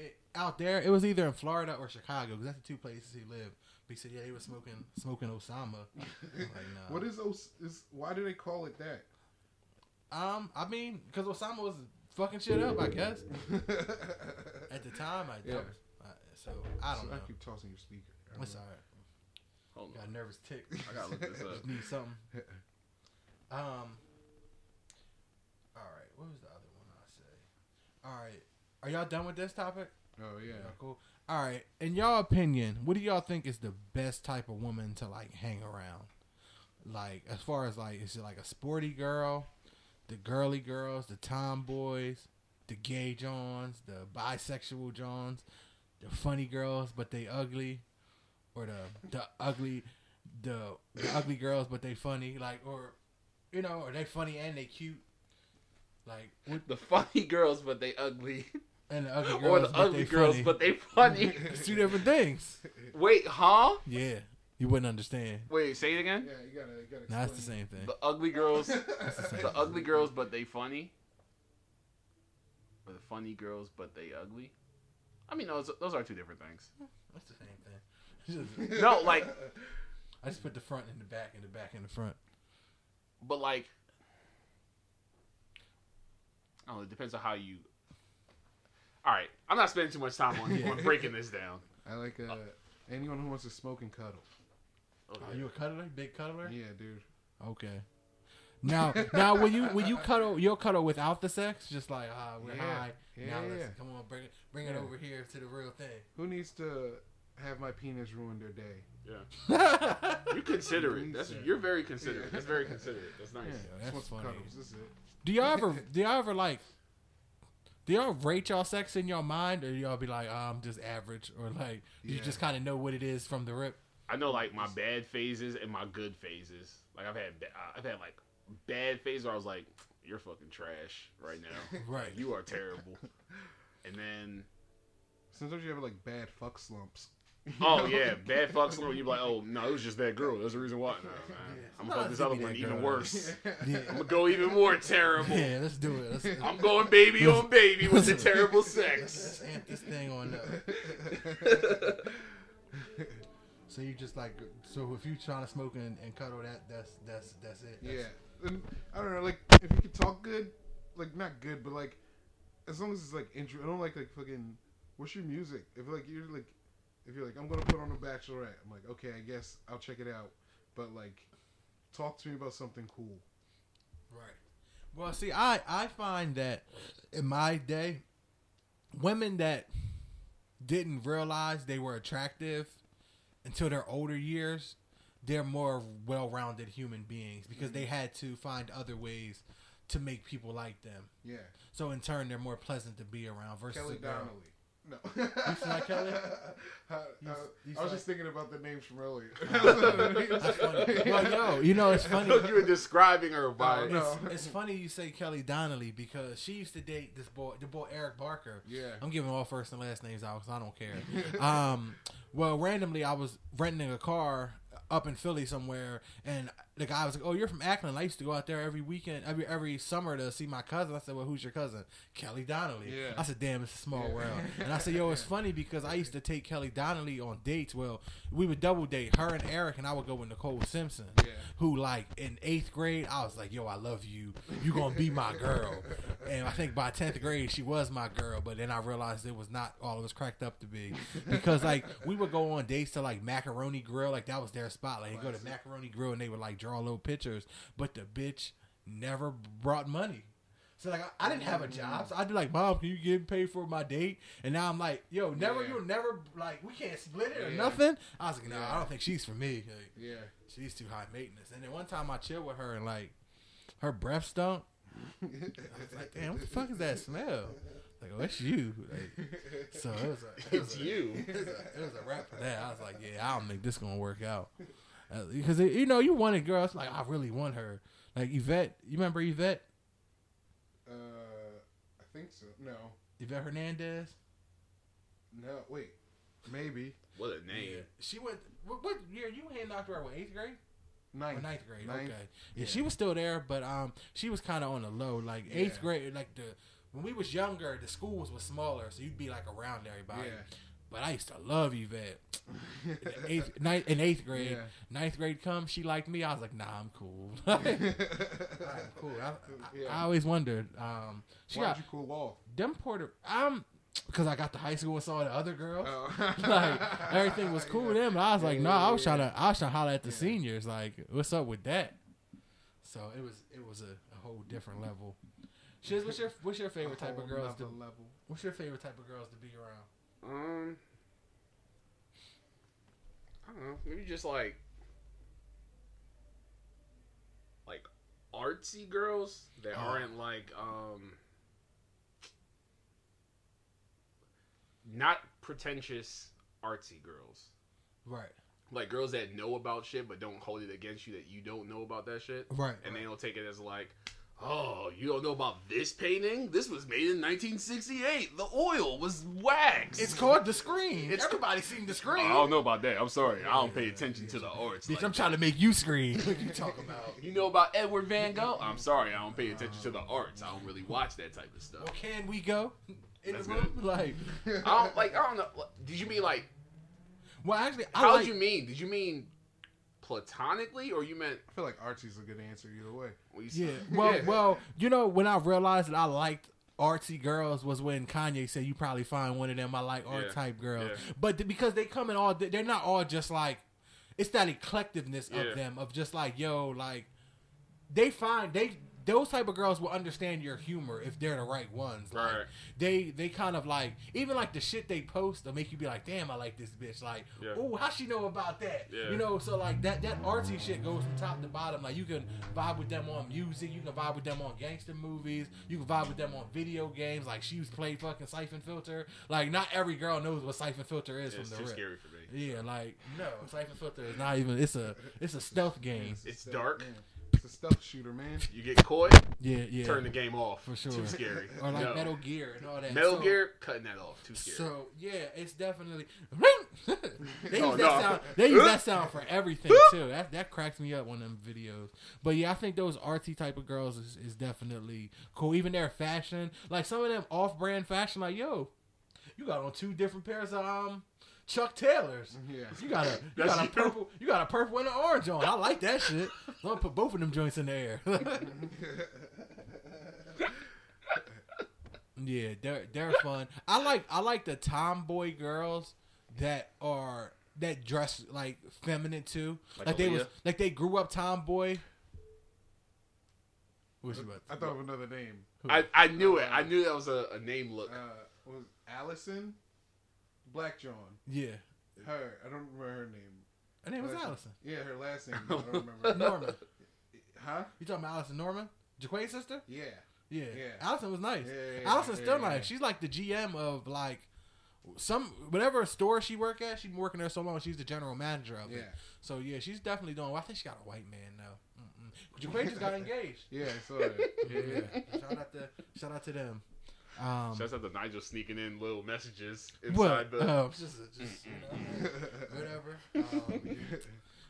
Speaker 3: it, out there. It was either in Florida or Chicago because that's the two places he lived. But he said, yeah, he was smoking smoking Osama. Like, *laughs* nah.
Speaker 4: What is Os- is? Why do they call it that?
Speaker 3: Um, I mean, because Osama was fucking shit up, I guess. *laughs* At the time, I
Speaker 4: Yeah.
Speaker 3: yeah. uh, so I don't
Speaker 4: So
Speaker 3: know.
Speaker 4: I keep tossing your speaker. I don't
Speaker 3: It's
Speaker 4: know.
Speaker 3: alright.
Speaker 2: Hold
Speaker 3: Got a
Speaker 2: on.
Speaker 3: nervous tick.
Speaker 2: I gotta look this *laughs* up.
Speaker 3: Just need something. Um. What was the other one I say? All right. Are y'all done with this topic?
Speaker 4: Oh yeah.
Speaker 3: Yeah, cool. All right. In y'all opinion, what do y'all think is the best type of woman to like hang around? Like as far as like is it like a sporty girl, the girly girls, the tomboys, the gay Johns, the bisexual Johns, the funny girls but they ugly, or the the ugly the the ugly girls but they funny like or you know are they funny and they cute like what,
Speaker 2: The funny girls, but they ugly.
Speaker 3: and the ugly *laughs* girls
Speaker 2: or the
Speaker 3: but
Speaker 2: ugly
Speaker 3: they
Speaker 2: girls,
Speaker 3: funny.
Speaker 2: but they funny.
Speaker 3: it's *laughs* *laughs* two different things.
Speaker 2: Wait, huh?
Speaker 3: Yeah, you wouldn't understand.
Speaker 2: Wait, say it again.
Speaker 4: Yeah, you gotta, you gotta.
Speaker 3: No, it's the same thing.
Speaker 2: The ugly girls,
Speaker 3: the
Speaker 2: the ugly girls, but they funny. Or the funny girls, but they ugly. I mean, those those are two different things.
Speaker 3: It's the same thing.
Speaker 2: No, like,
Speaker 3: I just put the front in the back and the back in the front.
Speaker 2: but like, oh, it depends on how you. All right, I'm not spending too much time on, on *laughs* breaking this down.
Speaker 4: I like uh, anyone who wants to smoke and cuddle.
Speaker 2: Okay.
Speaker 3: Are you a cuddler? Big cuddler?
Speaker 4: Yeah, dude.
Speaker 3: Okay. Now, now when you when you cuddle, you'll cuddle without the sex, just like ah, we're
Speaker 4: Yeah.
Speaker 3: high.
Speaker 4: Yeah,
Speaker 3: now let's
Speaker 4: yeah.
Speaker 3: come on, bring it, bring it
Speaker 4: Yeah.
Speaker 3: over here to the real thing.
Speaker 4: Who needs to have my penis ruin their day?
Speaker 2: Yeah. You consider it. That's
Speaker 4: Yeah.
Speaker 2: you're very considerate. That's very considerate. That's nice.
Speaker 4: Yeah,
Speaker 3: that's
Speaker 4: just want
Speaker 3: funny.
Speaker 4: cuddles. That's it.
Speaker 3: Do y'all ever *laughs* do y'all ever like do y'all rate y'all sex in your mind or y'all be like, oh, I'm just average or like you
Speaker 4: Yeah.
Speaker 3: just kinda know what it is from the rip?
Speaker 2: I know like my bad phases and my good phases. Like I've had, ba- uh, I've had like bad phases where I was like, "You're fucking trash right now. *laughs*
Speaker 3: Right.
Speaker 2: You are terrible." And then,
Speaker 4: Sometimes you have like bad fuck slumps. *laughs*
Speaker 2: oh yeah, bad fucks. You be like, "Oh no, it was just that girl. That's the reason why." No, man. I'm gonna fuck this other one even worse. *laughs*
Speaker 3: Yeah.
Speaker 2: I'm gonna go even more terrible.
Speaker 3: Yeah, let's do it. Let's,
Speaker 2: I'm going baby *laughs* on baby with the
Speaker 3: Listen.
Speaker 2: terrible
Speaker 3: let's
Speaker 2: sex.
Speaker 3: amp this thing on up. So you just like so if you trying to smoke and, and cuddle that that's that's that's it. That's-
Speaker 4: Yeah, and I don't know, like if you could talk good, like not good, but like as long as it's like intro. I don't like like fucking. What's your music? If like you're like, if you're like, I'm gonna put on a Bachelorette. I'm like, okay, I guess I'll check it out. But like, talk to me about something cool.
Speaker 3: Right. Well, see, I I find that in my day, women that didn't realize they were attractive until their older years, they're more well-rounded human beings because they mm-hmm. had to find other ways to make people like them.
Speaker 4: Yeah,
Speaker 3: So in turn, they're more pleasant to be around versus
Speaker 4: Kelly. Donnelly. No,
Speaker 3: You see like Kelly?
Speaker 4: I,
Speaker 3: You-
Speaker 4: I- I was
Speaker 3: saw-
Speaker 4: just thinking about the names from earlier. *laughs* *laughs*
Speaker 3: That's funny. Well, yo, you know it's *laughs*
Speaker 2: I
Speaker 3: funny.
Speaker 2: thought you were describing her by.
Speaker 4: Oh, no.
Speaker 3: It's, it's funny you say Kelly Donnelly because she used to date this boy, the boy Eric Barker.
Speaker 4: Yeah.
Speaker 3: I'm giving all first and last names out because I don't care. um, well, randomly I was renting a car up in Philly somewhere, and the guy was like, "Oh, you're from Akron. I used to go out there every weekend, every every summer to see my cousin." I said, "Well, who's your cousin?" Kelly Donnelly.
Speaker 4: Yeah.
Speaker 3: I said, "Damn, it's a small
Speaker 4: Yeah.
Speaker 3: world." *laughs* And I said, "Yo, it's funny because I used to take Kelly Donnelly on dates. Well, we would double date her and Eric, and I would go with Nicole Simpson,
Speaker 4: Yeah.
Speaker 3: who like in eighth grade, I was like, "Yo, I love you. You gonna be my girl." *laughs* And I think by tenth grade, she was my girl. But then I realized it was not all it was cracked up to be because like we would go on dates to like Macaroni Grill, like that was their spot. Like you go to Macaroni Grill and they would like draw little pictures, but the bitch never brought money. So like I, I didn't have a mm. job, so I'd be like, "Mom, can you get paid for my date?" And now I'm like, "Yo, never,
Speaker 4: Yeah.
Speaker 3: you'll never like we can't split it or
Speaker 4: Yeah.
Speaker 3: nothing." I was like, "No,
Speaker 4: Yeah.
Speaker 3: I don't think she's for me. Like,
Speaker 4: Yeah.
Speaker 3: she's too high maintenance." And then one time I chilled with her and like her breath stunk. I was like, "Damn, what the fuck is that smell?" Like, "Oh, it's you." Like, so it was a, it *laughs* was
Speaker 2: It's
Speaker 3: a-
Speaker 2: you.
Speaker 3: It was, a, it was a wrap for that. I was like, "Yeah, I don't think this gonna work out." Uh, because it, you know you wanted girls like I really want her like Yvette. You remember Yvette?
Speaker 4: Uh, I think so. No,
Speaker 3: Yvette Hernandez.
Speaker 4: no. Wait, maybe
Speaker 2: What a name.
Speaker 3: She went. What, what year you hand knocked her? out, What eighth grade or
Speaker 4: ninth.
Speaker 3: ninth grade?
Speaker 4: Ninth.
Speaker 3: Okay. Yeah,
Speaker 4: Yeah.
Speaker 3: she was still there, but um, she was kind of on the low. Like eighth
Speaker 4: Yeah.
Speaker 3: grade, like the when we was younger, the schools was smaller, so you'd be like around everybody.
Speaker 4: Yeah.
Speaker 3: But I used to love Yvette. In eighth, *laughs* ninth, in eighth grade,
Speaker 4: Yeah.
Speaker 3: ninth grade come, she liked me. I was like, nah, I'm cool. *laughs* I'm cool. *laughs* I, I,
Speaker 4: Yeah.
Speaker 3: I always wondered. Um, she
Speaker 4: Why'd
Speaker 3: got
Speaker 4: you cool off?
Speaker 3: them Porter. Um, because I got to high school and saw the other girls.
Speaker 4: Oh.
Speaker 3: like everything was cool with them. And I was like,
Speaker 4: Yeah,
Speaker 3: no,
Speaker 4: yeah,
Speaker 3: I was
Speaker 4: yeah.
Speaker 3: trying to, I was trying to holler at the
Speaker 4: Yeah.
Speaker 3: seniors. Like, what's up with that? So it was, it was a, a whole different level. Shiz, what's your, what's your favorite type of girls? To,
Speaker 4: level.
Speaker 3: what's your favorite type of girls to be around?
Speaker 2: Um, I don't know. Maybe just like like artsy girls that
Speaker 3: Oh.
Speaker 2: aren't like um not pretentious artsy girls.
Speaker 3: Right,
Speaker 2: Like girls that know about shit but don't hold it against you that you don't know about that shit.
Speaker 3: right.
Speaker 2: And they don't take it as like, oh, you don't know about this painting? This was made in 1968. The oil was wax.
Speaker 3: It's called the screen.
Speaker 2: It's-
Speaker 3: Everybody's seen the screen.
Speaker 2: I don't know about that. I'm sorry. I don't pay attention to the arts.
Speaker 3: Bitch,
Speaker 2: like
Speaker 3: I'm trying to make you scream. *laughs* what you talking about?
Speaker 2: You know about Edward Van Gogh? I'm sorry, I don't pay attention to the arts. I don't really watch that type of stuff.
Speaker 3: Well, can we go in
Speaker 2: That's
Speaker 3: the room?
Speaker 2: good.
Speaker 3: Like,
Speaker 2: I don't like. I don't know. Did you mean like?
Speaker 3: well, actually, I
Speaker 2: How
Speaker 3: like.
Speaker 2: did you mean? Did you mean platonically, or you meant?
Speaker 4: I feel like Archie's a good answer either way.
Speaker 2: Well, you
Speaker 3: Yeah. *laughs* Well,
Speaker 2: Yeah.
Speaker 3: well, you know, when I realized that I liked artsy girls was when Kanye said you probably find one of them I like art
Speaker 2: Yeah.
Speaker 3: type girls.
Speaker 2: Yeah.
Speaker 3: But th- because they come in all they're not all just like it's that eclectiveness
Speaker 2: Yeah.
Speaker 3: of them of just like yo like they find they those type of girls will understand your humor if they're the right ones. Like,
Speaker 2: Right.
Speaker 3: They they kind of like even like the shit they post will make you be like, damn, I like this bitch. Like,
Speaker 2: Yeah.
Speaker 3: oh, how she know about that?
Speaker 2: Yeah.
Speaker 3: You know, so like that that artsy shit goes from top to bottom. Like you can vibe with them on music, you can vibe with them on gangster movies, you can vibe with them on video games. Like she was played fucking Siphon Filter. Like not every girl knows what Siphon Filter is
Speaker 2: It's
Speaker 3: from
Speaker 2: too
Speaker 3: the rip.
Speaker 2: scary for me.
Speaker 3: Yeah, like no, Siphon Filter is not even. It's a it's a stealth game.
Speaker 4: a
Speaker 2: It's
Speaker 4: stealth-
Speaker 2: dark.
Speaker 4: yeah. It's a stealth shooter, man.
Speaker 2: You get caught,
Speaker 3: Yeah, yeah.
Speaker 2: turn the game off.
Speaker 3: For sure.
Speaker 2: Too scary.
Speaker 3: or like
Speaker 2: No.
Speaker 3: Metal Gear and all that.
Speaker 2: Metal
Speaker 3: So-
Speaker 2: Gear, cutting that off. Too scary.
Speaker 3: So yeah, it's definitely *laughs* they use
Speaker 2: Oh,
Speaker 3: that
Speaker 2: no.
Speaker 3: sound. They use that *laughs* sound for everything too. That that cracks me up on them videos. But yeah, I think those artsy type of girls is, is definitely cool. Even their fashion, like some of them off-brand fashion, like yo, you got on two different pairs of um Chuck Taylors.
Speaker 4: Yeah.
Speaker 3: You got a you got a purple you got a purple and an orange on. I like that shit. I'm gonna put both of them joints in the air. *laughs* yeah, they're they're fun. I like I like the tomboy girls that are that dress like feminine too.
Speaker 2: Like
Speaker 3: Like, they was like they grew up tomboy. What's you about?
Speaker 4: I thought of another name.
Speaker 2: I, I knew it. I knew that was a, a name look.
Speaker 4: Uh, was Allison Black John?
Speaker 3: Yeah,
Speaker 4: Her. I don't remember her name.
Speaker 3: her name was
Speaker 4: Last-
Speaker 3: Allison
Speaker 4: Yeah, her last name. I don't *laughs* remember.
Speaker 3: Norman.
Speaker 4: huh?
Speaker 3: You talking about Allison Norman, Jaquay's sister?
Speaker 4: Yeah.
Speaker 3: Yeah.
Speaker 4: Yeah.
Speaker 3: Allison was nice.
Speaker 4: Yeah, yeah,
Speaker 3: Allison's
Speaker 4: yeah,
Speaker 3: still
Speaker 4: yeah.
Speaker 3: nice. She's like the GM of like some whatever store she work at. She's been working there so long. She's the general manager of
Speaker 4: Yeah.
Speaker 3: it. So yeah, she's definitely doing. Well, I think she got a white man now. Jaquay just got *laughs* engaged.
Speaker 4: Yeah, I saw that.
Speaker 3: Yeah, yeah. Shout out to shout out to them. Um,
Speaker 2: Shouts out to Nigel sneaking in little messages
Speaker 3: what?
Speaker 2: inside the.
Speaker 3: Uh, *laughs* just, just, you know, whatever. Um,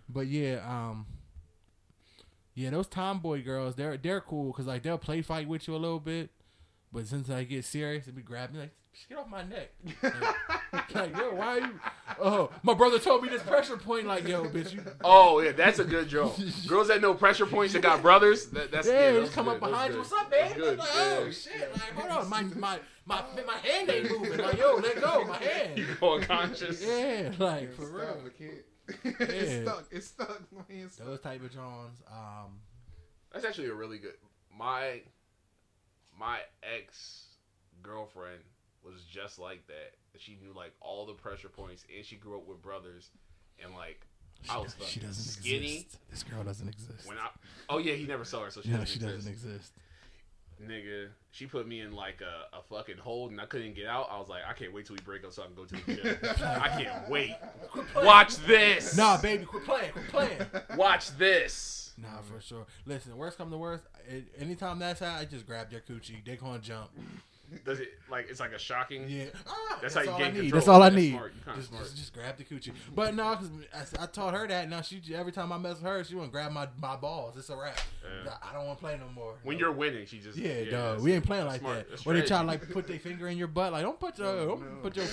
Speaker 3: But yeah, um, yeah, those tomboy girls, they're they're cool because like they'll play fight with you a little bit, but since I get serious, they be grabbing me like, "Just get off my neck. Like, *laughs* like, yo, why are you? Oh, my brother told me this pressure point. Like, yo, bitch, you. *laughs*
Speaker 2: Oh yeah, that's a good joke. Girls that know pressure points that got brothers. That, that's
Speaker 3: Yeah,
Speaker 2: yeah,
Speaker 3: just come up behind you. What's up,
Speaker 2: That's
Speaker 3: man?
Speaker 2: good.
Speaker 3: Like,
Speaker 2: Yeah.
Speaker 3: oh shit! Like, hold on, my my my my hand ain't moving. Like, yo, let go, my hand.
Speaker 2: You go unconscious.
Speaker 3: Yeah, like for
Speaker 4: Stop,
Speaker 3: real.
Speaker 4: I can't. *laughs* it's
Speaker 3: Yeah.
Speaker 4: stuck. It's stuck. My hand's stuck.
Speaker 3: Those type of Johns. Um,
Speaker 2: That's actually a really good. My my ex girlfriend was just like that. She knew like all the pressure points, and she grew up with brothers, and like I was
Speaker 3: she doesn't
Speaker 2: skinny.
Speaker 3: exist. This girl doesn't exist.
Speaker 2: When I oh yeah, he never saw her, so she
Speaker 3: no,
Speaker 2: doesn't
Speaker 3: she doesn't
Speaker 2: exist.
Speaker 3: exist.
Speaker 2: Nigga, she put me in like a, a fucking hold, and I couldn't get out. I was like, I can't wait till we break up so I can go to the gym. I can't wait. Watch this.
Speaker 3: Nah, baby, quit playing, quit playing. *laughs*
Speaker 2: Watch this.
Speaker 3: nah, for sure. Listen, worst come to worst, anytime that's how, I just grab their coochie. They gonna jump.
Speaker 2: Does it like it's like a shocking?
Speaker 3: Yeah, ah,
Speaker 2: That's how you
Speaker 3: all
Speaker 2: gain control.
Speaker 3: That's all I
Speaker 2: That's
Speaker 3: need.
Speaker 2: smart.
Speaker 3: Just, just, just grab the coochie. But no, because I, I taught her that. Now she every time I mess with her, she want to grab my, my balls. It's a wrap.
Speaker 2: Yeah.
Speaker 3: I don't want to play no more.
Speaker 2: When
Speaker 3: No.
Speaker 2: you're winning, she just
Speaker 3: Yeah, dog. We ain't playing like
Speaker 2: smart.
Speaker 3: that.
Speaker 2: That's
Speaker 3: Or they try to like put their finger in your butt. Like, don't put your *laughs* don't
Speaker 4: no.
Speaker 3: put your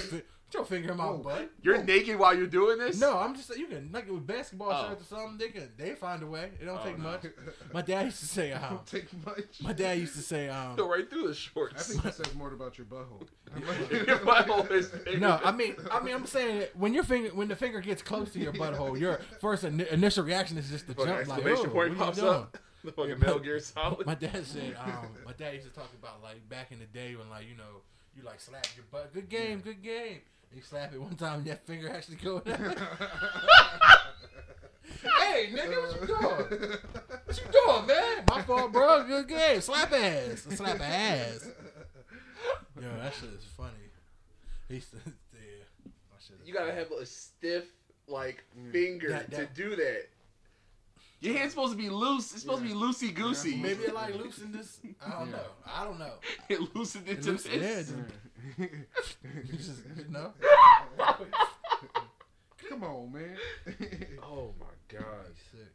Speaker 3: fi- put your finger in my
Speaker 4: Oh.
Speaker 3: butt.
Speaker 2: You're naked while you're doing this.
Speaker 3: No, I'm just saying you can like with basketball
Speaker 2: Oh.
Speaker 3: shirts or something. They can they find a way. It don't
Speaker 2: Oh,
Speaker 3: take
Speaker 2: no.
Speaker 3: much. *laughs* My dad used to say, um,
Speaker 4: Don't take much.
Speaker 3: my dad used to say, *laughs* um,
Speaker 2: go right through the shorts."
Speaker 4: I think that says more about your butthole. *laughs*
Speaker 2: Your butthole is bigger
Speaker 3: no, I mean, I mean, I'm saying that when your finger when the finger gets close to your butthole, your first ini initial reaction is just to jump like,
Speaker 2: exclamation
Speaker 3: oh,
Speaker 2: point
Speaker 3: what
Speaker 2: pops
Speaker 3: you doing?
Speaker 2: up. The fucking Metal Gear Solid.
Speaker 3: My dad said, um, my dad used to talk about like back in the day when like you know you like slap your butt, good game, good game. And you slap it one time, and that finger actually go down. *laughs* hey, nigga, what you doing? What you doing, man? My fault, bro. Good game. Slap ass. Slap ass. Yo, that shit is funny. He used yeah. My shit is
Speaker 2: you gotta have a stiff like mm. finger
Speaker 3: That-
Speaker 2: to do that. Your hand's supposed to be loose. It's supposed to be loosey goosey.
Speaker 3: Maybe it like loosened this. I don't know. I don't know. *laughs*
Speaker 2: it loosened
Speaker 3: It
Speaker 2: into
Speaker 3: loosened- yeah, mm. *laughs*
Speaker 2: this.
Speaker 3: just- just, you know.
Speaker 4: Come on, man. *laughs*
Speaker 2: Oh my god.
Speaker 3: Sick.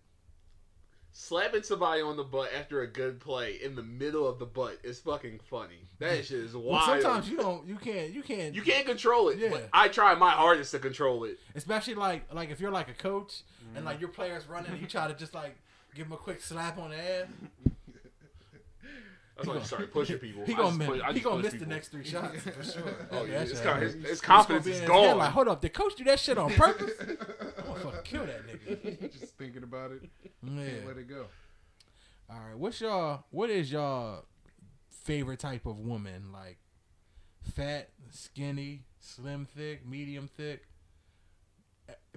Speaker 2: Slapping somebody on the butt after a good play in the middle of the butt is fucking funny. That shit is
Speaker 3: Well,
Speaker 2: wild.
Speaker 3: sometimes you don't. You can't. You can't.
Speaker 2: you can't control it,
Speaker 3: Yeah.
Speaker 2: but I try my hardest to control it.
Speaker 3: Especially like like if you're like a coach and like mm-hmm. your players running, and you try to just like give them a quick slap on the ass.
Speaker 2: That's why I started pushing *laughs* people.
Speaker 3: He gonna miss.
Speaker 2: push-
Speaker 3: he gonna miss the next three shots for sure. *laughs*
Speaker 2: Oh yeah, his,
Speaker 3: shit
Speaker 2: con-
Speaker 3: hurt.
Speaker 2: his, his confidence is
Speaker 3: in his head
Speaker 2: gone.
Speaker 3: Like, hold up, did coach do that shit on purpose? I'm gonna fucking kill that nigga. *laughs*
Speaker 4: Just thinking about it,
Speaker 3: Yeah.
Speaker 4: can't let it go.
Speaker 3: All right, what's your what is your favorite type of woman? Like fat, skinny, slim, thick, medium thick,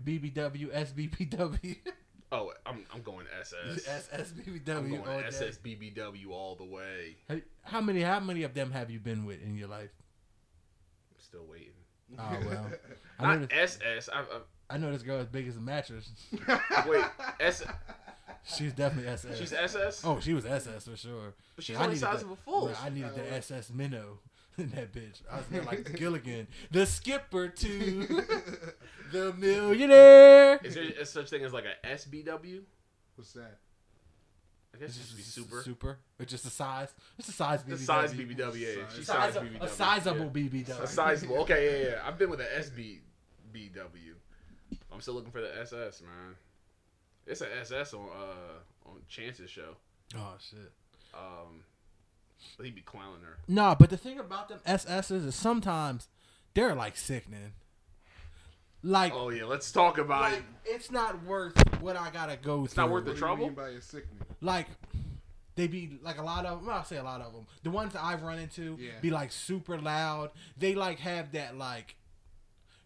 Speaker 3: BBW, SBBW,
Speaker 2: Oh, I'm I'm going SS. *laughs* I'm going
Speaker 3: all day.
Speaker 2: SSBBW all the way.
Speaker 3: Hey, How many how many of them have you been with in your life?
Speaker 2: I'm still waiting.
Speaker 3: Oh well, *laughs* I know,
Speaker 2: Not
Speaker 3: this,
Speaker 2: SS. I,
Speaker 3: I know this girl as big as a mattress. *laughs*
Speaker 2: Wait, S.
Speaker 3: She's definitely SS.
Speaker 2: She's SS.
Speaker 3: Oh, she was SS for sure.
Speaker 2: but she's
Speaker 3: I
Speaker 2: only
Speaker 3: needed
Speaker 2: size
Speaker 3: the-
Speaker 2: of a full.
Speaker 3: Bro, I needed the oh. SS Minnow in that bitch. I was there like Gilligan, the skipper to the millionaire.
Speaker 2: Is there a such thing as like a SBW?
Speaker 4: What's that?
Speaker 2: I guess it should be super.
Speaker 3: Super. It's just a size. It's a size BBW.
Speaker 2: The size BBW. Yeah,
Speaker 4: Size.
Speaker 3: Size
Speaker 2: size BBW.
Speaker 3: a sizable
Speaker 2: yeah.
Speaker 3: BBW.
Speaker 2: A sizable. Okay, yeah, yeah. I've been with a SBBW. I'm still looking for the SS, man. It's a SS on uh on Chance's show.
Speaker 3: Oh shit.
Speaker 2: Um, but he'd be clowning her.
Speaker 3: Nah, but the thing about them SSs is sometimes they're like sickening. Like,
Speaker 2: Oh yeah, let's talk about
Speaker 3: like
Speaker 2: it.
Speaker 3: it's not worth what I gotta go through.
Speaker 2: not worth the
Speaker 4: What
Speaker 2: trouble?
Speaker 4: do you mean by a sickening?
Speaker 3: like they be like a lot of well, I'll say a lot of them. The ones that I've run into
Speaker 4: Yeah.
Speaker 3: be like super loud. They like have that like.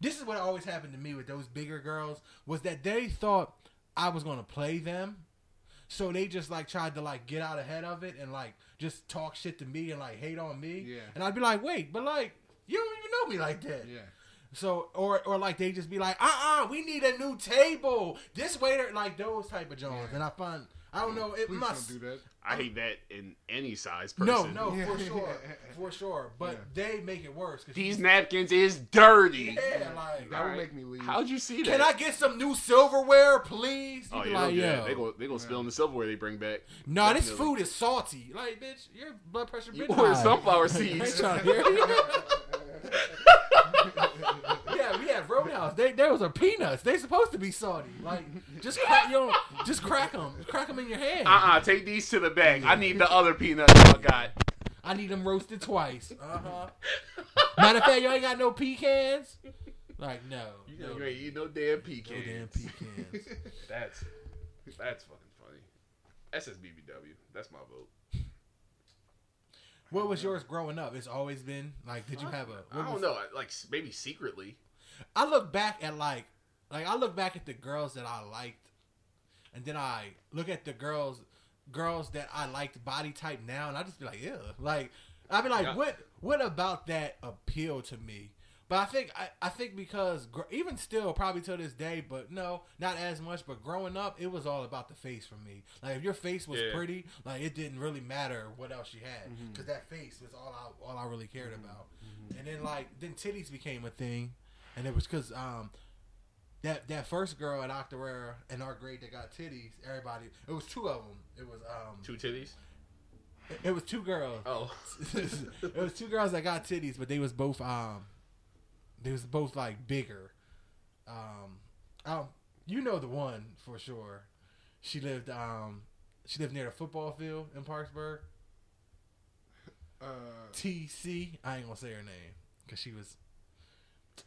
Speaker 3: This is what always happened to me with those bigger girls was that they thought I was gonna play them, so they just like tried to like get out ahead of it and like just talk shit to me and like hate on me.
Speaker 4: Yeah.
Speaker 3: And I'd be like, wait, but like you don't even know me like that.
Speaker 4: Yeah.
Speaker 3: So or or like they just be like, uh uh we need a new table. This waiter like those type of Jones.
Speaker 4: Yeah.
Speaker 3: And I find I don't know, it
Speaker 4: Please
Speaker 3: must
Speaker 4: don't do that.
Speaker 2: I hate that in any size person.
Speaker 3: No, no,
Speaker 4: Yeah.
Speaker 3: for sure. *laughs* For sure. But
Speaker 4: Yeah.
Speaker 3: they make it worse.
Speaker 2: These
Speaker 3: you-
Speaker 2: napkins is dirty.
Speaker 3: Yeah, like
Speaker 4: That would make me leave.
Speaker 2: How'd you see that?
Speaker 3: Can I get some new silverware, please? You
Speaker 2: Oh yeah,
Speaker 3: like,
Speaker 2: yeah. They go they gonna spill in the silverware they bring back.
Speaker 3: No, this food is salty. Like, bitch, your blood pressure
Speaker 2: You
Speaker 3: been
Speaker 2: ordered sunflower seeds. *laughs* *laughs*
Speaker 3: trying to hear you. yeah, Roadhouse. They those are peanuts. They supposed to be salty. Like, just crack, you know, just crack them. Crack them in your hand.
Speaker 2: Uh uh take these to the back. I need the other peanuts y'all got.
Speaker 3: I need them roasted twice. Uh huh. Matter of fact, you ain't got no pecans. Like, no,
Speaker 2: You,
Speaker 3: no,
Speaker 2: you ain't eat no damn pecans.
Speaker 3: no damn pecans. *laughs*
Speaker 2: That's that's fucking funny. SSBBW. That's my vote.
Speaker 3: What was yours growing up? It's always been like, did you have a?
Speaker 2: I
Speaker 3: what
Speaker 2: don't
Speaker 3: was-
Speaker 2: know. Like maybe secretly.
Speaker 3: I look back at like, like I look back at the girls that I liked, and then I look at the girls, girls that I liked body type now, and I just be like, yeah, like I be like,
Speaker 2: Yeah.
Speaker 3: what, what about that appeal to me? But I think I, I think because gr- even still, probably to this day, but no, not as much. But growing up, it was all about the face for me. Like if your face was
Speaker 2: Yeah.
Speaker 3: pretty, like it didn't really matter what else you had mm-hmm. because that face was all I all I really cared mm-hmm. about. Mm-hmm. And then like then titties became a thing, and it was because um that that first girl at Octorara in our grade that got titties, everybody it was two of them. It was um
Speaker 2: Two titties.
Speaker 3: it, it was two girls.
Speaker 2: Oh. *laughs*
Speaker 3: it was two girls that got titties, but they was both um they was both like bigger. Um, um you know the one for sure. She lived um she lived near the football field in Parkesburg.
Speaker 4: Uh,
Speaker 3: TC. I ain't gonna say her name because she was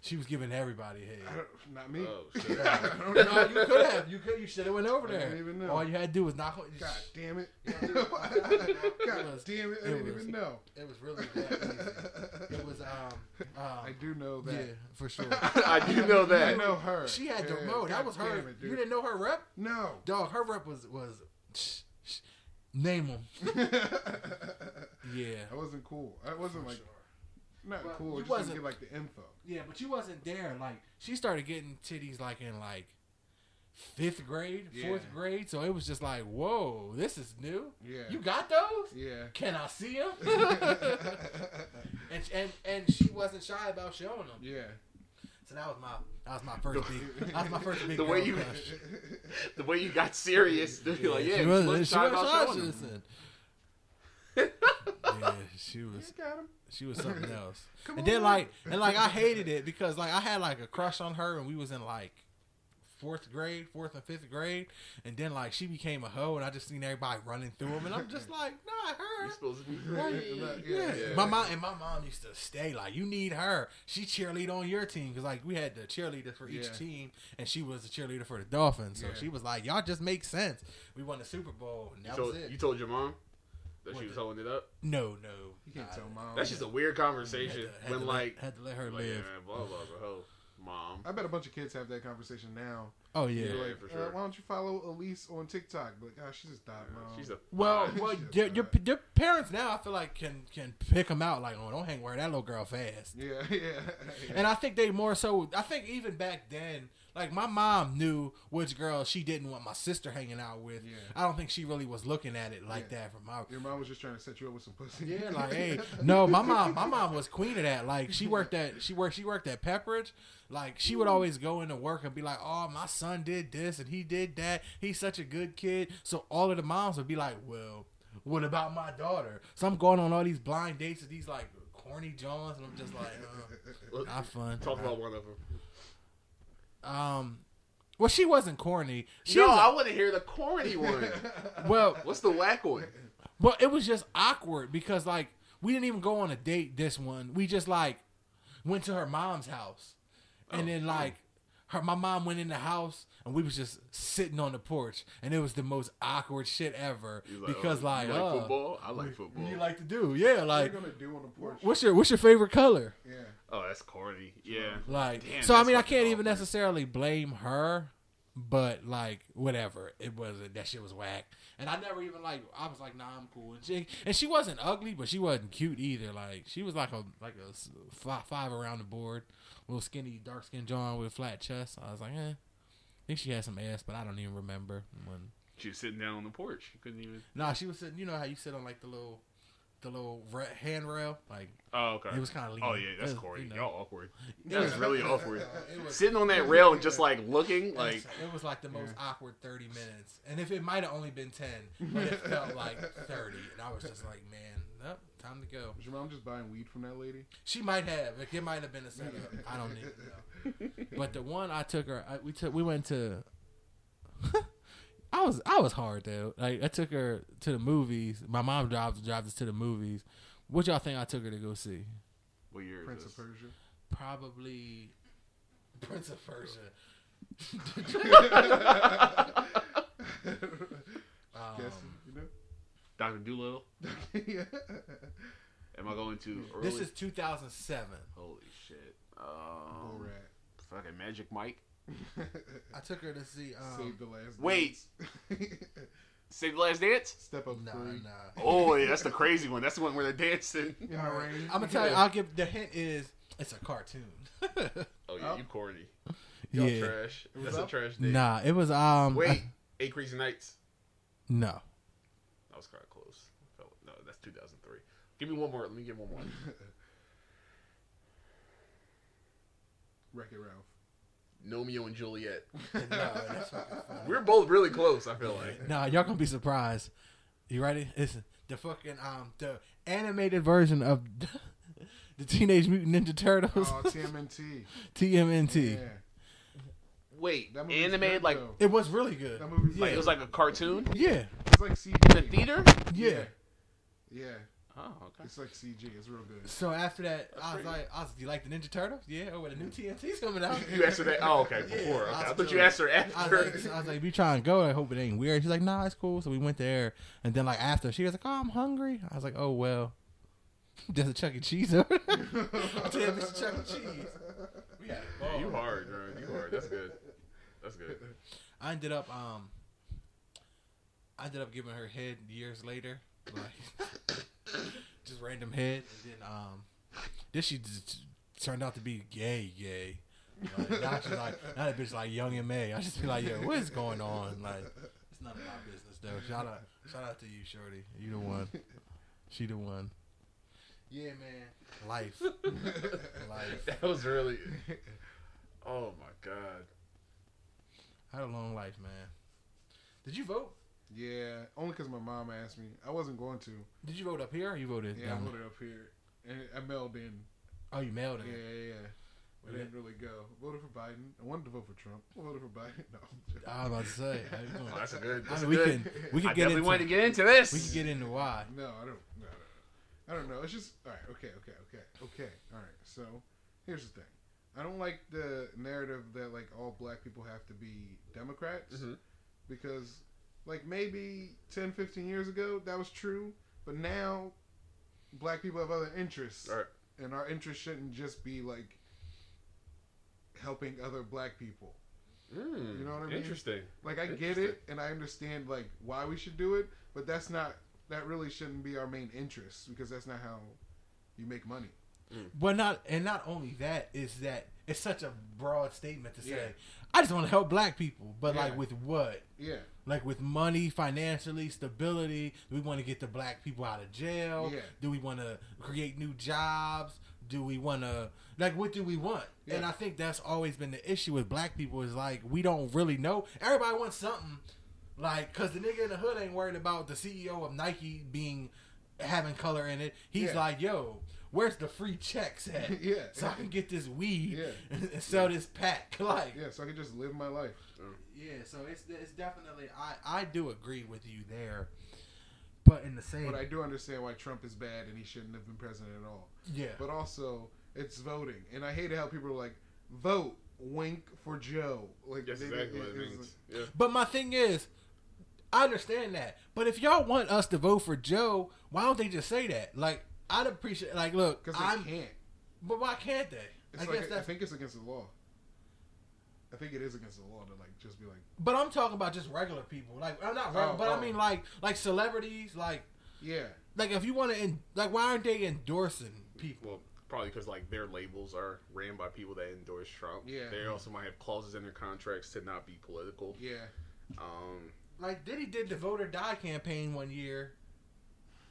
Speaker 3: she was giving everybody
Speaker 4: I
Speaker 3: head. *laughs*
Speaker 4: don't- me.
Speaker 2: Oh *laughs* shit.
Speaker 4: I don't
Speaker 3: no,
Speaker 4: know.
Speaker 3: you could have. You could. You should have went over
Speaker 4: I
Speaker 3: there.
Speaker 4: didn't even know.
Speaker 3: All you had to do was knock on.
Speaker 4: God damn it!
Speaker 3: dude. *laughs*
Speaker 4: God
Speaker 3: was-
Speaker 4: damn it! I
Speaker 3: it
Speaker 4: didn't
Speaker 3: was-
Speaker 4: even know.
Speaker 3: It was really that easy. It was um. um
Speaker 4: I do know that.
Speaker 3: yeah, for sure.
Speaker 2: I do know that.
Speaker 4: I
Speaker 2: that.
Speaker 4: know her.
Speaker 3: She had the
Speaker 4: Yeah,
Speaker 3: no. That
Speaker 4: God
Speaker 3: was her.
Speaker 4: damn it, dude.
Speaker 3: you didn't know her rep,
Speaker 4: No.
Speaker 3: dog. Her rep was was. Shh, shh, name them. Yeah.
Speaker 4: I wasn't cool. I wasn't
Speaker 3: For
Speaker 4: like
Speaker 3: sure.
Speaker 4: Not
Speaker 3: Well,
Speaker 4: cool.
Speaker 3: you
Speaker 4: just
Speaker 3: wasn't-
Speaker 4: didn't get like the info.
Speaker 3: Yeah, but you wasn't there. Like she started getting titties like in like fifth grade, fourth grade. So it was just like, whoa, this is new.
Speaker 4: Yeah.
Speaker 3: You got those?
Speaker 4: Yeah.
Speaker 3: Can I see them? *laughs* *laughs* and and and she wasn't shy about showing them.
Speaker 4: yeah.
Speaker 3: So that was my that was my first big that was my first big
Speaker 2: The way you-
Speaker 3: crush. *laughs*
Speaker 2: The way you got serious, they're like, yeah,
Speaker 3: she
Speaker 2: she
Speaker 3: was,
Speaker 2: wasn't
Speaker 3: she
Speaker 2: shy about showing them.
Speaker 3: yeah, she was
Speaker 4: Got him.
Speaker 3: She was something *laughs* else.
Speaker 4: Come
Speaker 3: and then like and like I hated it because like I had like a crush on her and we was in like fourth grade, fourth and fifth grade, and then like she became a hoe, and I just seen everybody running through them, and I'm just like, not her.
Speaker 2: You're supposed to be
Speaker 3: Right,
Speaker 2: great.
Speaker 3: yeah.
Speaker 4: Yeah.
Speaker 3: my mom and my mom used to stay like, you need her. She cheerlead on your team because like we had the cheerleader for each
Speaker 4: Yeah.
Speaker 3: team, and she was the cheerleader for the Dolphins. So
Speaker 4: Yeah.
Speaker 3: she was like, y'all just make sense. We won the Super Bowl, and
Speaker 2: You
Speaker 3: that
Speaker 2: told,
Speaker 3: was it.
Speaker 2: you told your mom that
Speaker 3: What
Speaker 2: she was
Speaker 3: the-
Speaker 2: holding it up.
Speaker 3: no, no,
Speaker 4: You can't tell mom.
Speaker 2: That's just a weird
Speaker 3: had
Speaker 2: conversation
Speaker 3: to- had
Speaker 2: when
Speaker 3: to
Speaker 2: like,
Speaker 3: let, had to let her
Speaker 2: like
Speaker 3: live.
Speaker 2: man, blah blah blah. hoe. Mom.
Speaker 4: I bet a bunch of kids have that conversation now.
Speaker 3: Oh yeah.
Speaker 2: Yeah.
Speaker 4: like,
Speaker 2: for
Speaker 4: uh,
Speaker 2: sure.
Speaker 4: why don't you follow Elise on TikTok? But gosh, she's just dot mom.
Speaker 2: She's a
Speaker 3: Well, *laughs* well, your, your your parents now I feel like can can pick them out like, oh, don't hang where that little girl fast.
Speaker 4: yeah, *laughs* yeah.
Speaker 3: And I think they more so. I think even back then, like my mom knew which girl she didn't want my sister hanging out with.
Speaker 4: Yeah.
Speaker 3: I don't think she really was looking at it like
Speaker 4: Yeah.
Speaker 3: that from my.
Speaker 4: Your mom was just trying to set you up with some pussy.
Speaker 3: Yeah, like *laughs* hey, no, my mom, my mom was queen of that. Like she worked at, she worked, she worked at Pepperidge. Like she would always go into work and be like, "Oh, my son did this and he did that. He's such a good kid." So all of the moms would be like, "Well, what about my daughter?" So I'm going on all these blind dates with these like corny Johns, and I'm just like, uh, *laughs* "Not fun."
Speaker 2: Talk about one of them.
Speaker 3: Um, well, she wasn't corny. She
Speaker 2: no,
Speaker 3: was
Speaker 2: I want to hear the corny one. *laughs*
Speaker 3: well,
Speaker 2: What's the whack one?
Speaker 3: well, it was just awkward because like we didn't even go on a date. This one, we just like went to her mom's house, and
Speaker 2: Oh,
Speaker 3: then
Speaker 2: oh.
Speaker 3: like her, my mom went in the house, and we was just sitting on the porch, and it was the most awkward shit ever
Speaker 2: He's
Speaker 3: because
Speaker 2: oh,
Speaker 3: like,
Speaker 2: you like
Speaker 3: uh,
Speaker 2: football. I like
Speaker 3: what
Speaker 2: football.
Speaker 3: you like to do? Yeah,
Speaker 4: What
Speaker 3: like
Speaker 4: are you gonna do on the porch?
Speaker 3: what's your what's your favorite color?
Speaker 4: Yeah.
Speaker 2: oh, that's corny. Yeah.
Speaker 3: Like,
Speaker 2: Damn,
Speaker 3: so I mean, I can't even necessarily blame her, but like, whatever. It wasn't that shit was whack, and I never even like. I was like, nah, I'm cool. And she, and she wasn't ugly, but she wasn't cute either. Like, she was like a like a s- five, five around the board, little skinny, dark skinned John with a flat chest. I was like, eh. I think she had some ass, but I don't even remember when.
Speaker 2: She was sitting down on the porch. She couldn't even.
Speaker 3: Nah, she was sitting. You know how you sit on like the little, the little re- handrail, like
Speaker 2: Oh, okay.
Speaker 3: it was kind of.
Speaker 2: Oh yeah, that's
Speaker 3: it was,
Speaker 2: corny.
Speaker 3: you know.
Speaker 2: Y'all awkward. *laughs*
Speaker 3: It
Speaker 2: That's
Speaker 3: was-
Speaker 2: really awkward. *laughs*
Speaker 3: It was,
Speaker 2: Sitting on that rail and just like looking,
Speaker 3: It
Speaker 2: like
Speaker 3: was, it was like the most awkward 30 minutes. And if it might have only been 10, but it felt like *laughs* 30. And I was just like, man, nope, time to go.
Speaker 4: Was your mom just buying weed from that lady?
Speaker 3: She might have. Like, it might have been a setup. I don't even know. *laughs* But the one I took her, I, we took, we went to. *laughs* I was I was hard though. Like I took her to the movies. My mom drives drives us to the movies. What y'all think I took her to go see?
Speaker 2: what year is
Speaker 4: Prince
Speaker 2: this?
Speaker 4: of Persia.
Speaker 3: Probably Prince of Persia. *laughs* Um,
Speaker 4: Guess you know.
Speaker 2: Doctor Dolittle. *laughs*
Speaker 4: yeah.
Speaker 2: Am I going to early?
Speaker 3: This is 2007.
Speaker 2: holy shit.
Speaker 4: Bull
Speaker 2: Um,
Speaker 4: rat.
Speaker 2: fucking Magic Mike. *laughs*
Speaker 3: I took her to see. Um,
Speaker 4: Save the last.
Speaker 2: wait.
Speaker 4: dance. *laughs*
Speaker 2: Save the Last Dance.
Speaker 4: Step up
Speaker 3: Nah,
Speaker 4: free.
Speaker 3: nah.
Speaker 2: Oh, yeah, that's the crazy one. That's the one where they're dancing.
Speaker 4: In the rain.
Speaker 3: I'm gonna tell you. I'll give the hint is it's a cartoon.
Speaker 2: Oh yeah,
Speaker 4: Oh.
Speaker 2: you corny. Y'all
Speaker 3: yeah.
Speaker 2: trash.
Speaker 4: It was
Speaker 2: That's a trash date.
Speaker 3: Nah, it was um.
Speaker 2: Wait,
Speaker 3: I-
Speaker 2: Eight Crazy Nights.
Speaker 3: no.
Speaker 2: That was kind of close. Felt- No, that's 2003. Give me one more. Let me get one more. *laughs*
Speaker 4: Wreck It Ralph.
Speaker 2: Gnomeo and Juliet. *laughs*
Speaker 3: no, that's fucking *laughs* funny.
Speaker 2: We're both really close. I feel like.
Speaker 3: Nah, y'all gonna be surprised. You ready? It's the fucking um the animated version of the Teenage Mutant Ninja Turtles
Speaker 4: Oh, TMNT.
Speaker 3: TMNT.
Speaker 4: Yeah.
Speaker 2: Wait,
Speaker 4: That movie's
Speaker 2: animated
Speaker 4: good,
Speaker 2: like
Speaker 4: though.
Speaker 3: It was really good.
Speaker 4: That movie's
Speaker 3: yeah.
Speaker 2: like it was like a cartoon
Speaker 3: yeah,
Speaker 4: It's like CG.
Speaker 2: in the theater.
Speaker 3: yeah.
Speaker 4: Yeah.
Speaker 2: Oh, okay.
Speaker 4: It's like CG. It's real good.
Speaker 3: So after that, I was
Speaker 2: pretty-
Speaker 3: like, I was, "Do you like the Ninja Turtles?" Yeah. Oh, the new TNT's coming out.
Speaker 2: You asked her that. Oh, okay.
Speaker 3: Yeah,
Speaker 2: Before. Okay.
Speaker 3: I
Speaker 2: I, thought you asked her
Speaker 3: I
Speaker 2: after.
Speaker 3: was, like, I was like, "We try and go. I hope it ain't weird." She's like, "Nah, it's cool." So we went there, and then like after, she was like, "Oh, I'm hungry." I was like, "Oh well." *laughs* There's a Chuck E. Cheese over there. *laughs* I tell you, it's Chuck E. Cheese. We had a
Speaker 2: Yeah,
Speaker 3: ball.
Speaker 2: you hard, bro. You hard. That's good. That's good. *laughs*
Speaker 3: I ended up um I ended up giving her head years later. Like *coughs* just random head and then um this she turned out to be gay gay. Like, now she's like now that bitch like Young M.A. I just be like, yo, what is going on? Like it's none of my business though. Shout out shout out to you, Shorty. You the one. She the one. Yeah, man. Life. *laughs* Life.
Speaker 2: That was really. Oh my god.
Speaker 3: I had a long life, man. Did you vote?
Speaker 4: Yeah, only because my mom asked me. I wasn't going to.
Speaker 3: Did you vote up here or you voted
Speaker 4: Yeah, I
Speaker 3: down
Speaker 4: voted up here, and I mailed in.
Speaker 3: Oh, you mailed in.
Speaker 4: Yeah,
Speaker 3: it.
Speaker 4: yeah, yeah. It didn't really go. Voted for Biden. I wanted to vote for Trump. I voted for Biden. *laughs* No.
Speaker 3: I was about to say. I, don't.
Speaker 2: Oh, that's a good.
Speaker 3: I mean,
Speaker 2: a
Speaker 3: we
Speaker 2: good.
Speaker 3: can we can
Speaker 2: I
Speaker 3: get
Speaker 2: definitely
Speaker 3: into
Speaker 2: wanted to get into this.
Speaker 3: we can get into why.
Speaker 4: No, I don't. No, no, no. I don't know. It's just all right. Okay, okay, okay, okay. All right. So here's the thing. I don't like the narrative that like all black people have to be Democrats
Speaker 2: Mhm.
Speaker 4: because like maybe 10, 15 years ago that was true, but now black people have other interests,
Speaker 2: right.
Speaker 4: and our interests shouldn't just be like helping other black people.
Speaker 2: Mm,
Speaker 4: You know what I mean?
Speaker 2: Interesting.
Speaker 4: Like I get it, and I understand like why we should do it, but that's not that really shouldn't be our main interest because that's not how you make money. Mm.
Speaker 3: But not and not only that is that it's such a broad statement to say.
Speaker 4: Yeah.
Speaker 3: I just want to help black people, but
Speaker 4: Yeah.
Speaker 3: like with what?
Speaker 4: Yeah,
Speaker 3: Like with money, financially, stability. Do we want to get the black people out of jail?
Speaker 4: Yeah.
Speaker 3: Do we want to create new jobs? Do we want to like what do we want? And I think that's always been the issue with black people is like we don't really know. Everybody wants something like cuz the nigga in the hood ain't worried about the CEO of Nike being having color in it. He's
Speaker 4: Yeah.
Speaker 3: like, "Yo, where's the free checks at? *laughs*
Speaker 4: Yeah.
Speaker 3: So I can get this weed
Speaker 4: Yeah. *laughs*
Speaker 3: and sell this pack." *laughs* Like
Speaker 4: yeah. So I can just live my life.
Speaker 3: yeah, so it's it's definitely I I do agree with you there, but in the same
Speaker 4: But I do understand why Trump is bad and he shouldn't have been president at all.
Speaker 3: yeah
Speaker 4: But also, it's voting, and I hate how people are like, vote wink for Joe. Like
Speaker 2: That's exactly what it
Speaker 4: it's
Speaker 2: means. Yeah.
Speaker 3: but my thing is, I understand that, but if y'all want us to vote for Joe, why don't they just say that? Like I'd appreciate like look,
Speaker 4: Because they
Speaker 3: I'm
Speaker 4: can't.
Speaker 3: but why can't they?
Speaker 4: It's
Speaker 3: I
Speaker 4: like
Speaker 3: guess
Speaker 4: I
Speaker 3: that's
Speaker 4: think it's against the law. I think it is against the law to like just be like,
Speaker 3: but I'm talking about just regular people. Like I'm not regular,
Speaker 4: Oh,
Speaker 3: but
Speaker 4: oh.
Speaker 3: I mean like like celebrities, like
Speaker 4: yeah,
Speaker 3: like if you want to like why aren't they endorsing people?
Speaker 2: Well, probably because like their labels are ran by people that endorse Trump.
Speaker 4: Yeah.
Speaker 2: They also might have clauses in their contracts to not be political.
Speaker 4: yeah.
Speaker 2: Um.
Speaker 3: Like Diddy did the vote or die campaign one year,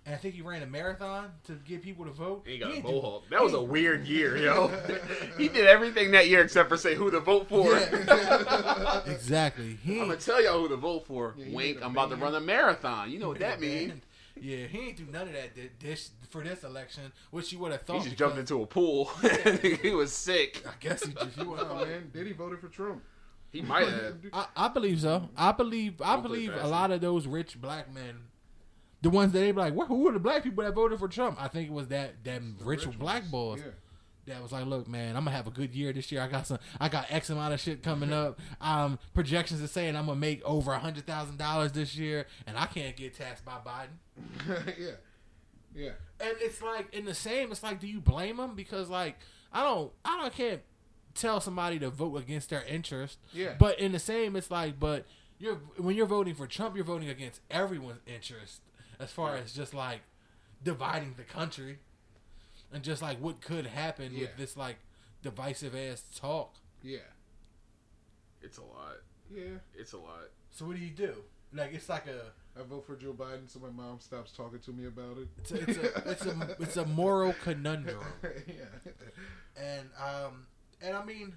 Speaker 3: and I think he ran a marathon to get people to vote.
Speaker 2: And he got a
Speaker 3: ain't do-
Speaker 2: mohawk. That was a weird year, yo. *laughs* he did everything that year except for say who to vote for.
Speaker 3: Yeah. *laughs* exactly. He
Speaker 2: I'm gonna tell y'all who to vote for.
Speaker 4: Yeah,
Speaker 2: Wink,
Speaker 4: made a
Speaker 2: I'm about to run a marathon. You know what that means?
Speaker 3: Yeah, he ain't do none of that thi- this for this election, which you would have thought.
Speaker 2: He just jumped into a pool. *laughs* he was sick.
Speaker 3: I guess he just. He
Speaker 4: Oh
Speaker 3: was,
Speaker 4: man, Diddy voted for Trump.
Speaker 2: He might have.
Speaker 3: I, I believe so. I believe. I
Speaker 2: Don't
Speaker 3: believe a lot of those rich black men, the ones that they be like, "What? Who were the black people that voted for Trump?" I think it was that that rich, black boys.
Speaker 4: Yeah.
Speaker 3: that was like, look, man, I'm gonna have a good year this year. I got some, I got X amount of shit coming up. Um, projections are saying I'm gonna make over a hundred thousand dollars this year, and I can't get taxed by Biden. *laughs*
Speaker 4: yeah. Yeah.
Speaker 3: And it's like in the same, it's like, do you blame them? Because like, I don't, I don't can't tell somebody to vote against their interest.
Speaker 4: Yeah.
Speaker 3: But in the same, it's like, but you're when you're voting for Trump, you're voting against everyone's interest as far as just like dividing the country and just like what could happen
Speaker 4: Yeah.
Speaker 3: with this like divisive ass talk.
Speaker 4: Yeah.
Speaker 2: It's a lot.
Speaker 4: Yeah.
Speaker 2: It's a lot.
Speaker 3: So what do you do? Like it's like a
Speaker 4: I vote for Joe Biden so my mom stops talking to me about it.
Speaker 3: it's a it's a it's a, it's a moral conundrum. *laughs*
Speaker 4: yeah.
Speaker 3: and um and I mean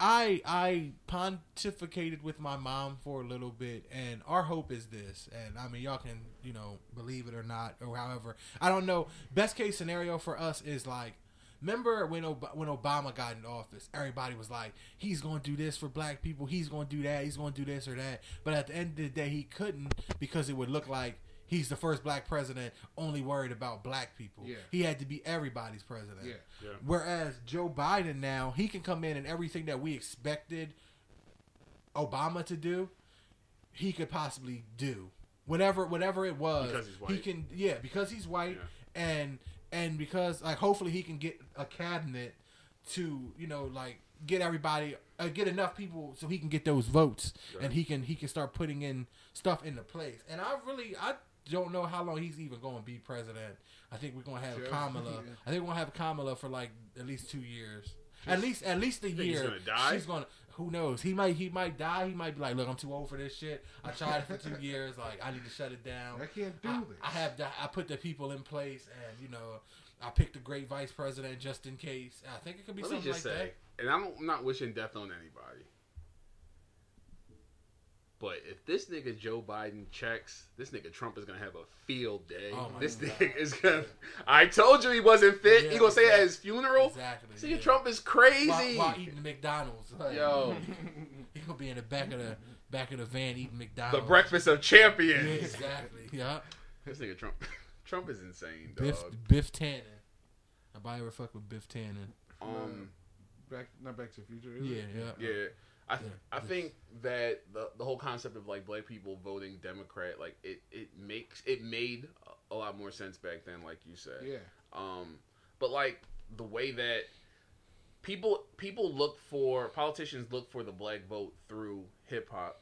Speaker 3: I I pontificated with my mom for a little bit and our hope is this and I mean y'all can you know believe it or not or however I don't know. Best case scenario for us is like remember when Ob- when Obama got in office everybody was like he's to do this for black people. He's to do that. He's to do this or that. But at the end of the day he couldn't because it would look like he's the first black president only worried about black people
Speaker 4: Yeah.
Speaker 3: he had to be everybody's president
Speaker 4: Yeah.
Speaker 2: Yeah.
Speaker 3: Whereas Joe Biden now, he can come in and everything that we expected Obama to do, he could possibly do. Whatever whatever it was.
Speaker 2: Because he's
Speaker 3: He can yeah, because he's white
Speaker 2: Yeah.
Speaker 3: and and because like hopefully he can get a cabinet to, you know, like get everybody uh, get enough people so he can get those votes
Speaker 2: Right.
Speaker 3: and he can he can start putting in stuff into place. And I really I don't know how long he's even going to be president. I think we're going to have
Speaker 4: Sure.
Speaker 3: Kamala. *laughs*
Speaker 4: Yeah.
Speaker 3: I think we're going to have Kamala for like at least 2 years. at least at least a year.
Speaker 2: gonna die?
Speaker 3: She's going to who knows? He might he might die. He might be like, "Look, I'm too old for this shit. I tried it for 2 *laughs* years. Like I need to shut it down."
Speaker 4: I can't do
Speaker 3: I,
Speaker 4: this.
Speaker 3: I have the, I put the people in place, and you know, I picked a great vice president just in case. I think it could be
Speaker 2: Let me
Speaker 3: something
Speaker 2: just
Speaker 3: like
Speaker 2: say, and I'm I'm not wishing death on anybody. But if this nigga Joe Biden checks, this nigga Trump is gonna have a field day.
Speaker 3: Oh my
Speaker 2: this
Speaker 3: God.
Speaker 2: nigga is gonna. I told you he wasn't fit.
Speaker 3: Yeah,
Speaker 2: he gonna say it at his funeral.
Speaker 3: Exactly.
Speaker 2: This nigga
Speaker 3: yeah.
Speaker 2: Trump is crazy.
Speaker 3: while, while eating the McDonald's. Like,
Speaker 2: Yo, *laughs*
Speaker 3: he gonna be in the back of the back of the van eating McDonald's.
Speaker 2: the breakfast of
Speaker 3: Yeah,
Speaker 2: champions.
Speaker 3: exactly. Yeah.
Speaker 2: This nigga Trump. *laughs* Trump is insane, dog.
Speaker 3: Biff Biff Tannen. Nobody ever fuck with Biff Tannen.
Speaker 2: Um.
Speaker 4: Back, not Back to the Future. Is
Speaker 3: Yeah,
Speaker 4: it?
Speaker 3: yeah.
Speaker 2: Yeah. I, th-
Speaker 3: Yeah,
Speaker 2: I think that the the whole concept of like black people voting Democrat, like it, it makes it made a, lot more sense back then, like you said.
Speaker 4: Yeah.
Speaker 2: Um, but like the way that people people look for politicians look for the black vote through hip hop,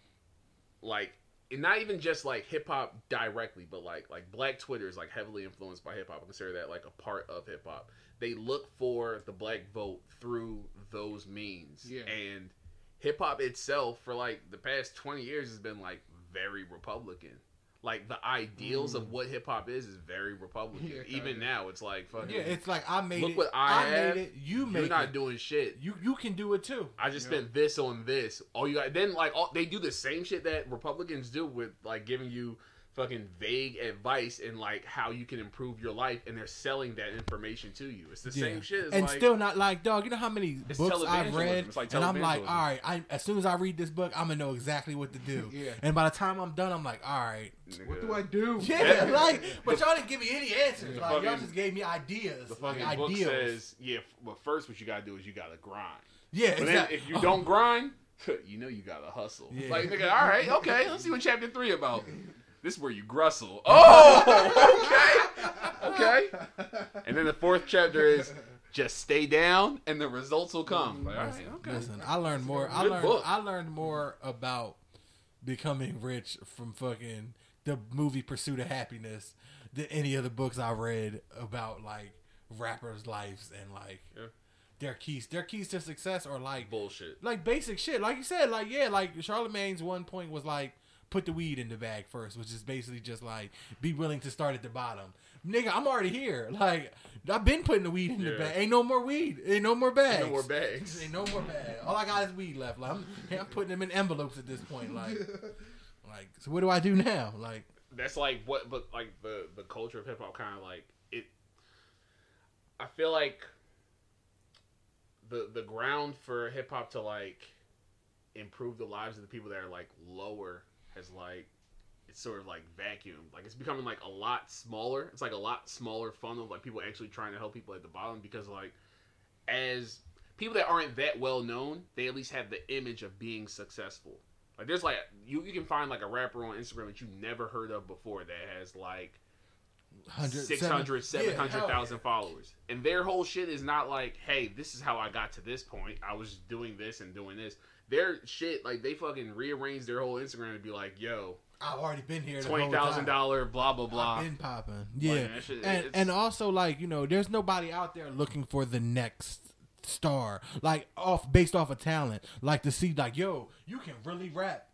Speaker 2: like and not even just like hip hop directly, but like like Black Twitter is like heavily influenced by hip hop. I consider that like a part of hip hop. They look for the black vote through those means,
Speaker 4: Yeah.
Speaker 2: and hip hop itself for like the past twenty years has been like very Republican. Like the ideals of what hip hop is is very Republican.
Speaker 4: Mm. Yeah,
Speaker 2: Even now, it's like fucking.
Speaker 3: Yeah, it's like I made
Speaker 2: Look
Speaker 3: it.
Speaker 2: what I have.
Speaker 3: made it. You made
Speaker 2: you're not
Speaker 3: it.
Speaker 2: doing shit.
Speaker 3: You you can do it too.
Speaker 2: I just
Speaker 4: Yeah.
Speaker 2: spent this on this. All you got then like all, they do the same shit that Republicans do with like giving you fucking vague advice and like how you can improve your life, and they're selling that information to you. It's the
Speaker 3: Yeah.
Speaker 2: same shit. As
Speaker 3: and
Speaker 2: like,
Speaker 3: still not like dog. You know how many books I've read,
Speaker 2: like
Speaker 3: and I'm like, all right. I, as soon as I read this book, I'm gonna know exactly what to do. *laughs*
Speaker 4: Yeah.
Speaker 3: And by the time I'm done, I'm like, all right.
Speaker 4: What do I do?
Speaker 3: Yeah, *laughs* like, but y'all didn't give me any answers.
Speaker 2: The
Speaker 3: Like, y'all just gave me ideas.
Speaker 2: The
Speaker 3: like,
Speaker 2: fucking book
Speaker 3: ideals.
Speaker 2: says, yeah. but Well, first, what you gotta do is you gotta grind.
Speaker 3: yeah,
Speaker 2: But then
Speaker 3: exactly.
Speaker 2: if you oh. don't grind, *laughs* you know you gotta hustle.
Speaker 3: Yeah.
Speaker 2: Like nigga, all right, okay, let's see what chapter three about. This is where you grustle. Oh, okay, okay. And then the fourth chapter is just stay down and the results will come. Like, right, okay.
Speaker 3: Listen, I learned more. I learned.
Speaker 2: book.
Speaker 3: I learned more about becoming rich from fucking the movie Pursuit of Happiness than any of the books I read about like rappers' lives and like
Speaker 2: Yeah.
Speaker 3: their keys. Their keys to success are like
Speaker 2: Bullshit.
Speaker 3: like basic shit. Like you said, like yeah, like Charlemagne's one point was like put the weed in the bag first, which is basically just like be willing to start at the bottom. Nigga, I'm already here. Like I've been putting the weed in the bag. Ain't no more weed. Ain't no more bags.
Speaker 2: Ain't no more bags.
Speaker 3: Ain't no more bags. All I got is weed left. Like I'm, I'm putting them in envelopes at this point. Like, *laughs* like so what do I do now? Like
Speaker 2: That's like what, but like the the culture of hip hop kind of like it. I feel like the the ground for hip hop to like improve the lives of the people that are like lower has like it's sort of like vacuum like it's becoming like a lot smaller it's like a lot smaller funnel like people actually trying to help people at the bottom because like as people that aren't that well known they at least have the image of being successful like there's like you you can find like a rapper on instagram that you've never heard of before that has like
Speaker 3: 100,
Speaker 2: 600
Speaker 3: seven- yeah,
Speaker 2: 700,000
Speaker 3: yeah.
Speaker 2: followers. And their whole shit is not like, hey, this is how I got to this point. I was doing this and doing this. Their shit, like, they fucking rearranged their whole Instagram to be like, yo,
Speaker 3: I've already been here.
Speaker 2: $20,000, blah, blah, blah.
Speaker 3: I've been popping. Yeah,
Speaker 2: that shit-
Speaker 3: and and also like you know, there's nobody out there looking for the next star, like off based off of talent, like to see like yo, you can really rap.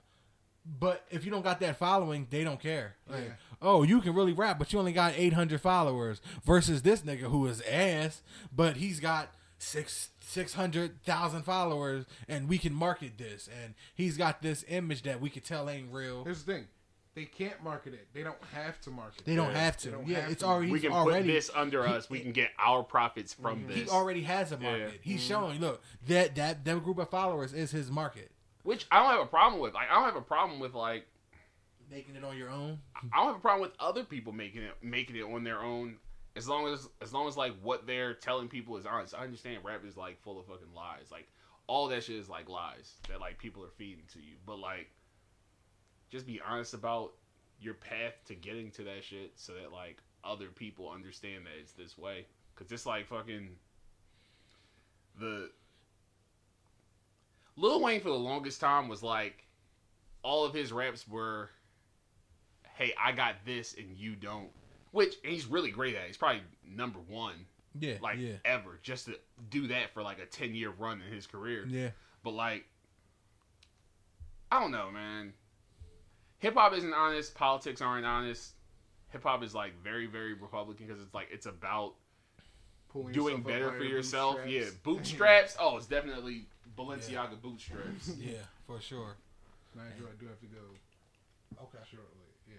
Speaker 3: But if you don't got that following, they don't care. Like,
Speaker 4: Yeah.
Speaker 3: oh, you can really rap, but you only got 800 followers versus this nigga who is ass, but he's got six 600,000 followers and we can market this and he's got this image that we could tell ain't real.
Speaker 4: Here's the thing. They can't market it. They don't have to market it.
Speaker 3: They don't
Speaker 2: Yeah,
Speaker 3: have to.
Speaker 4: don't
Speaker 3: Yeah,
Speaker 4: have
Speaker 3: it's
Speaker 4: to.
Speaker 3: already
Speaker 2: we can
Speaker 3: already
Speaker 2: put this under us. We can get our profits from
Speaker 3: He
Speaker 2: this.
Speaker 3: He already has a market.
Speaker 2: Yeah.
Speaker 3: He's mm-hmm. showing. Look, that that that group of followers is his market.
Speaker 2: Which I don't have a problem with. Like, I don't have a problem with, like,
Speaker 3: Making it on your own.
Speaker 2: I don't have a problem with other people making it making it on their own as long as as long as like what they're telling people is honest. I understand rap is like full of fucking lies. Like all that shit is like lies that like people are feeding to you. But like just be honest about your path to getting to that shit so that like other people understand that it's this way. Cause it's like fucking the Lil Wayne for the longest time was like all of his raps were hey, I got this and you don't. Which and he's really great at. it. He's probably number one,
Speaker 3: Yeah,
Speaker 2: like
Speaker 3: yeah,
Speaker 2: ever, just to do that for like a ten year run in his career.
Speaker 3: yeah.
Speaker 2: But like, I don't know, man. Hip hop isn't honest. Politics aren't honest. Hip hop is like very, very Republican because it's like it's about
Speaker 4: Pulling
Speaker 2: doing better for
Speaker 4: your
Speaker 2: yourself. Yeah,
Speaker 4: bootstraps.
Speaker 2: bootstraps. *laughs* Oh, it's definitely Balenciaga bootstraps. *laughs*
Speaker 3: Yeah, for sure.
Speaker 4: Nigel, I do have to go
Speaker 3: Okay.
Speaker 4: shortly. Yeah.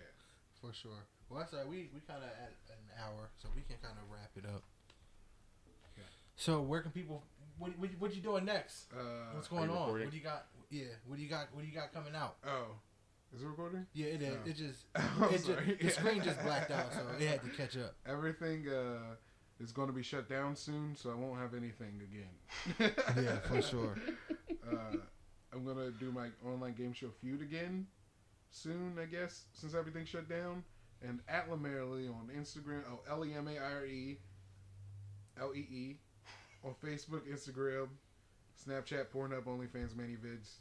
Speaker 3: For sure. Well, that's all right. We we kind of at an hour, so we can kind of wrap it up.
Speaker 4: Okay.
Speaker 3: So where can people? What what, what you doing next?
Speaker 4: Uh,
Speaker 3: What's going on?
Speaker 6: recording?
Speaker 3: What do you got? Yeah. What do you got? What do you got coming out?
Speaker 4: oh, is it recording?
Speaker 3: Yeah, it is.
Speaker 4: Oh.
Speaker 3: It just
Speaker 4: I'm *laughs*
Speaker 3: it just
Speaker 4: sorry.
Speaker 3: the screen just *laughs* blacked out, so it had to catch up.
Speaker 4: Everything uh, is going to be shut down soon, so I won't have anything again. *laughs*
Speaker 3: Yeah, for sure.
Speaker 4: Uh, I'm gonna do my online game show feud again soon, I guess, since everything shut down. And at Lemairelee on Instagram, oh L E M A I R E L E E on Facebook, Instagram, Snapchat, Pornhub, OnlyFans, ManyVids,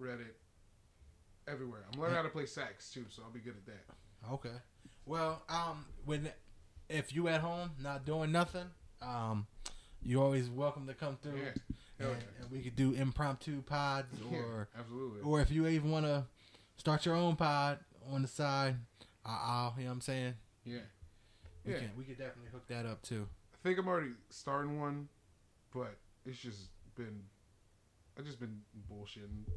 Speaker 4: Reddit, everywhere. I'm learning how to play sax too, so I'll be good at that.
Speaker 3: Okay. Well, um, when if you at home not doing nothing, um, you're always welcome to come through,
Speaker 4: Yeah,
Speaker 3: and, and we could do impromptu pods, *laughs*
Speaker 4: Yeah,
Speaker 3: or
Speaker 4: absolutely.
Speaker 3: or if you even want to start your own pod on the side, I- I'll, you know what I'm saying?
Speaker 4: yeah.
Speaker 3: We
Speaker 4: Yeah.
Speaker 3: can we could definitely hook that up too.
Speaker 4: I think I'm already starting one, but it's just been, I just been bullshitting.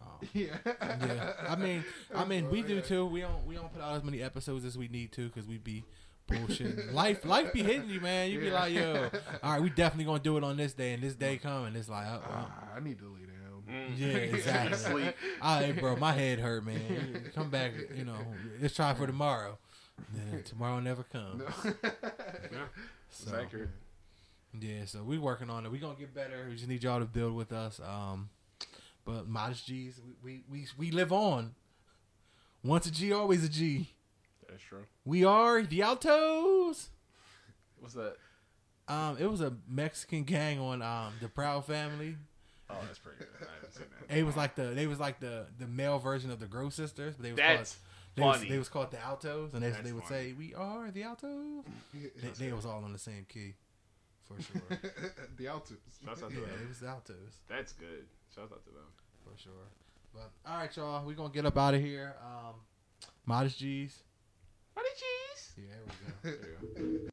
Speaker 3: Oh. *laughs*
Speaker 4: Yeah.
Speaker 3: Yeah, I mean, I mean, we do too. We don't we don't put out as many episodes as we need to because we be bullshitting. *laughs* life life be hitting you, man. You be like, yo, *laughs* all right, we definitely gonna do it on this day, and this day coming. It's like, oh, well,
Speaker 4: Ah, I need to lay down.
Speaker 2: Mm.
Speaker 3: yeah, *laughs* exactly.
Speaker 2: Sleep.
Speaker 3: All right, bro, my head hurt, man. Come back, you know. Let's try for tomorrow. Then tomorrow never comes.
Speaker 4: No. *laughs*
Speaker 6: Yeah,
Speaker 3: So,
Speaker 6: accurate.
Speaker 3: yeah, so we working on it. We gonna get better. We just need y'all to build with us. Um, but modest G's, we we we, we live on. Once a G, always a G.
Speaker 6: That's true.
Speaker 3: We are the Altos.
Speaker 6: What's that?
Speaker 3: Um, it was a Mexican gang on um the Proud Family.
Speaker 6: Oh, that's pretty good. I haven't seen that.
Speaker 3: It was like the they was like the the male version of the Gross Sisters, but they was
Speaker 2: That's
Speaker 3: called they was,
Speaker 2: funny.
Speaker 3: they was called the Altos, and they,
Speaker 2: That's
Speaker 3: they would
Speaker 2: funny.
Speaker 3: say we are the Altos. They, they was all on the same key, for sure. *laughs*
Speaker 4: the Altus.
Speaker 6: Shouts out to
Speaker 3: yeah,
Speaker 6: them.
Speaker 3: it was the Altos
Speaker 2: That's good.
Speaker 6: Shout out to them.
Speaker 3: for sure. But all right, y'all, we gonna get up out of here. Um, modest G's.
Speaker 2: Honey cheese.
Speaker 3: Yeah, there we go.
Speaker 6: There you go.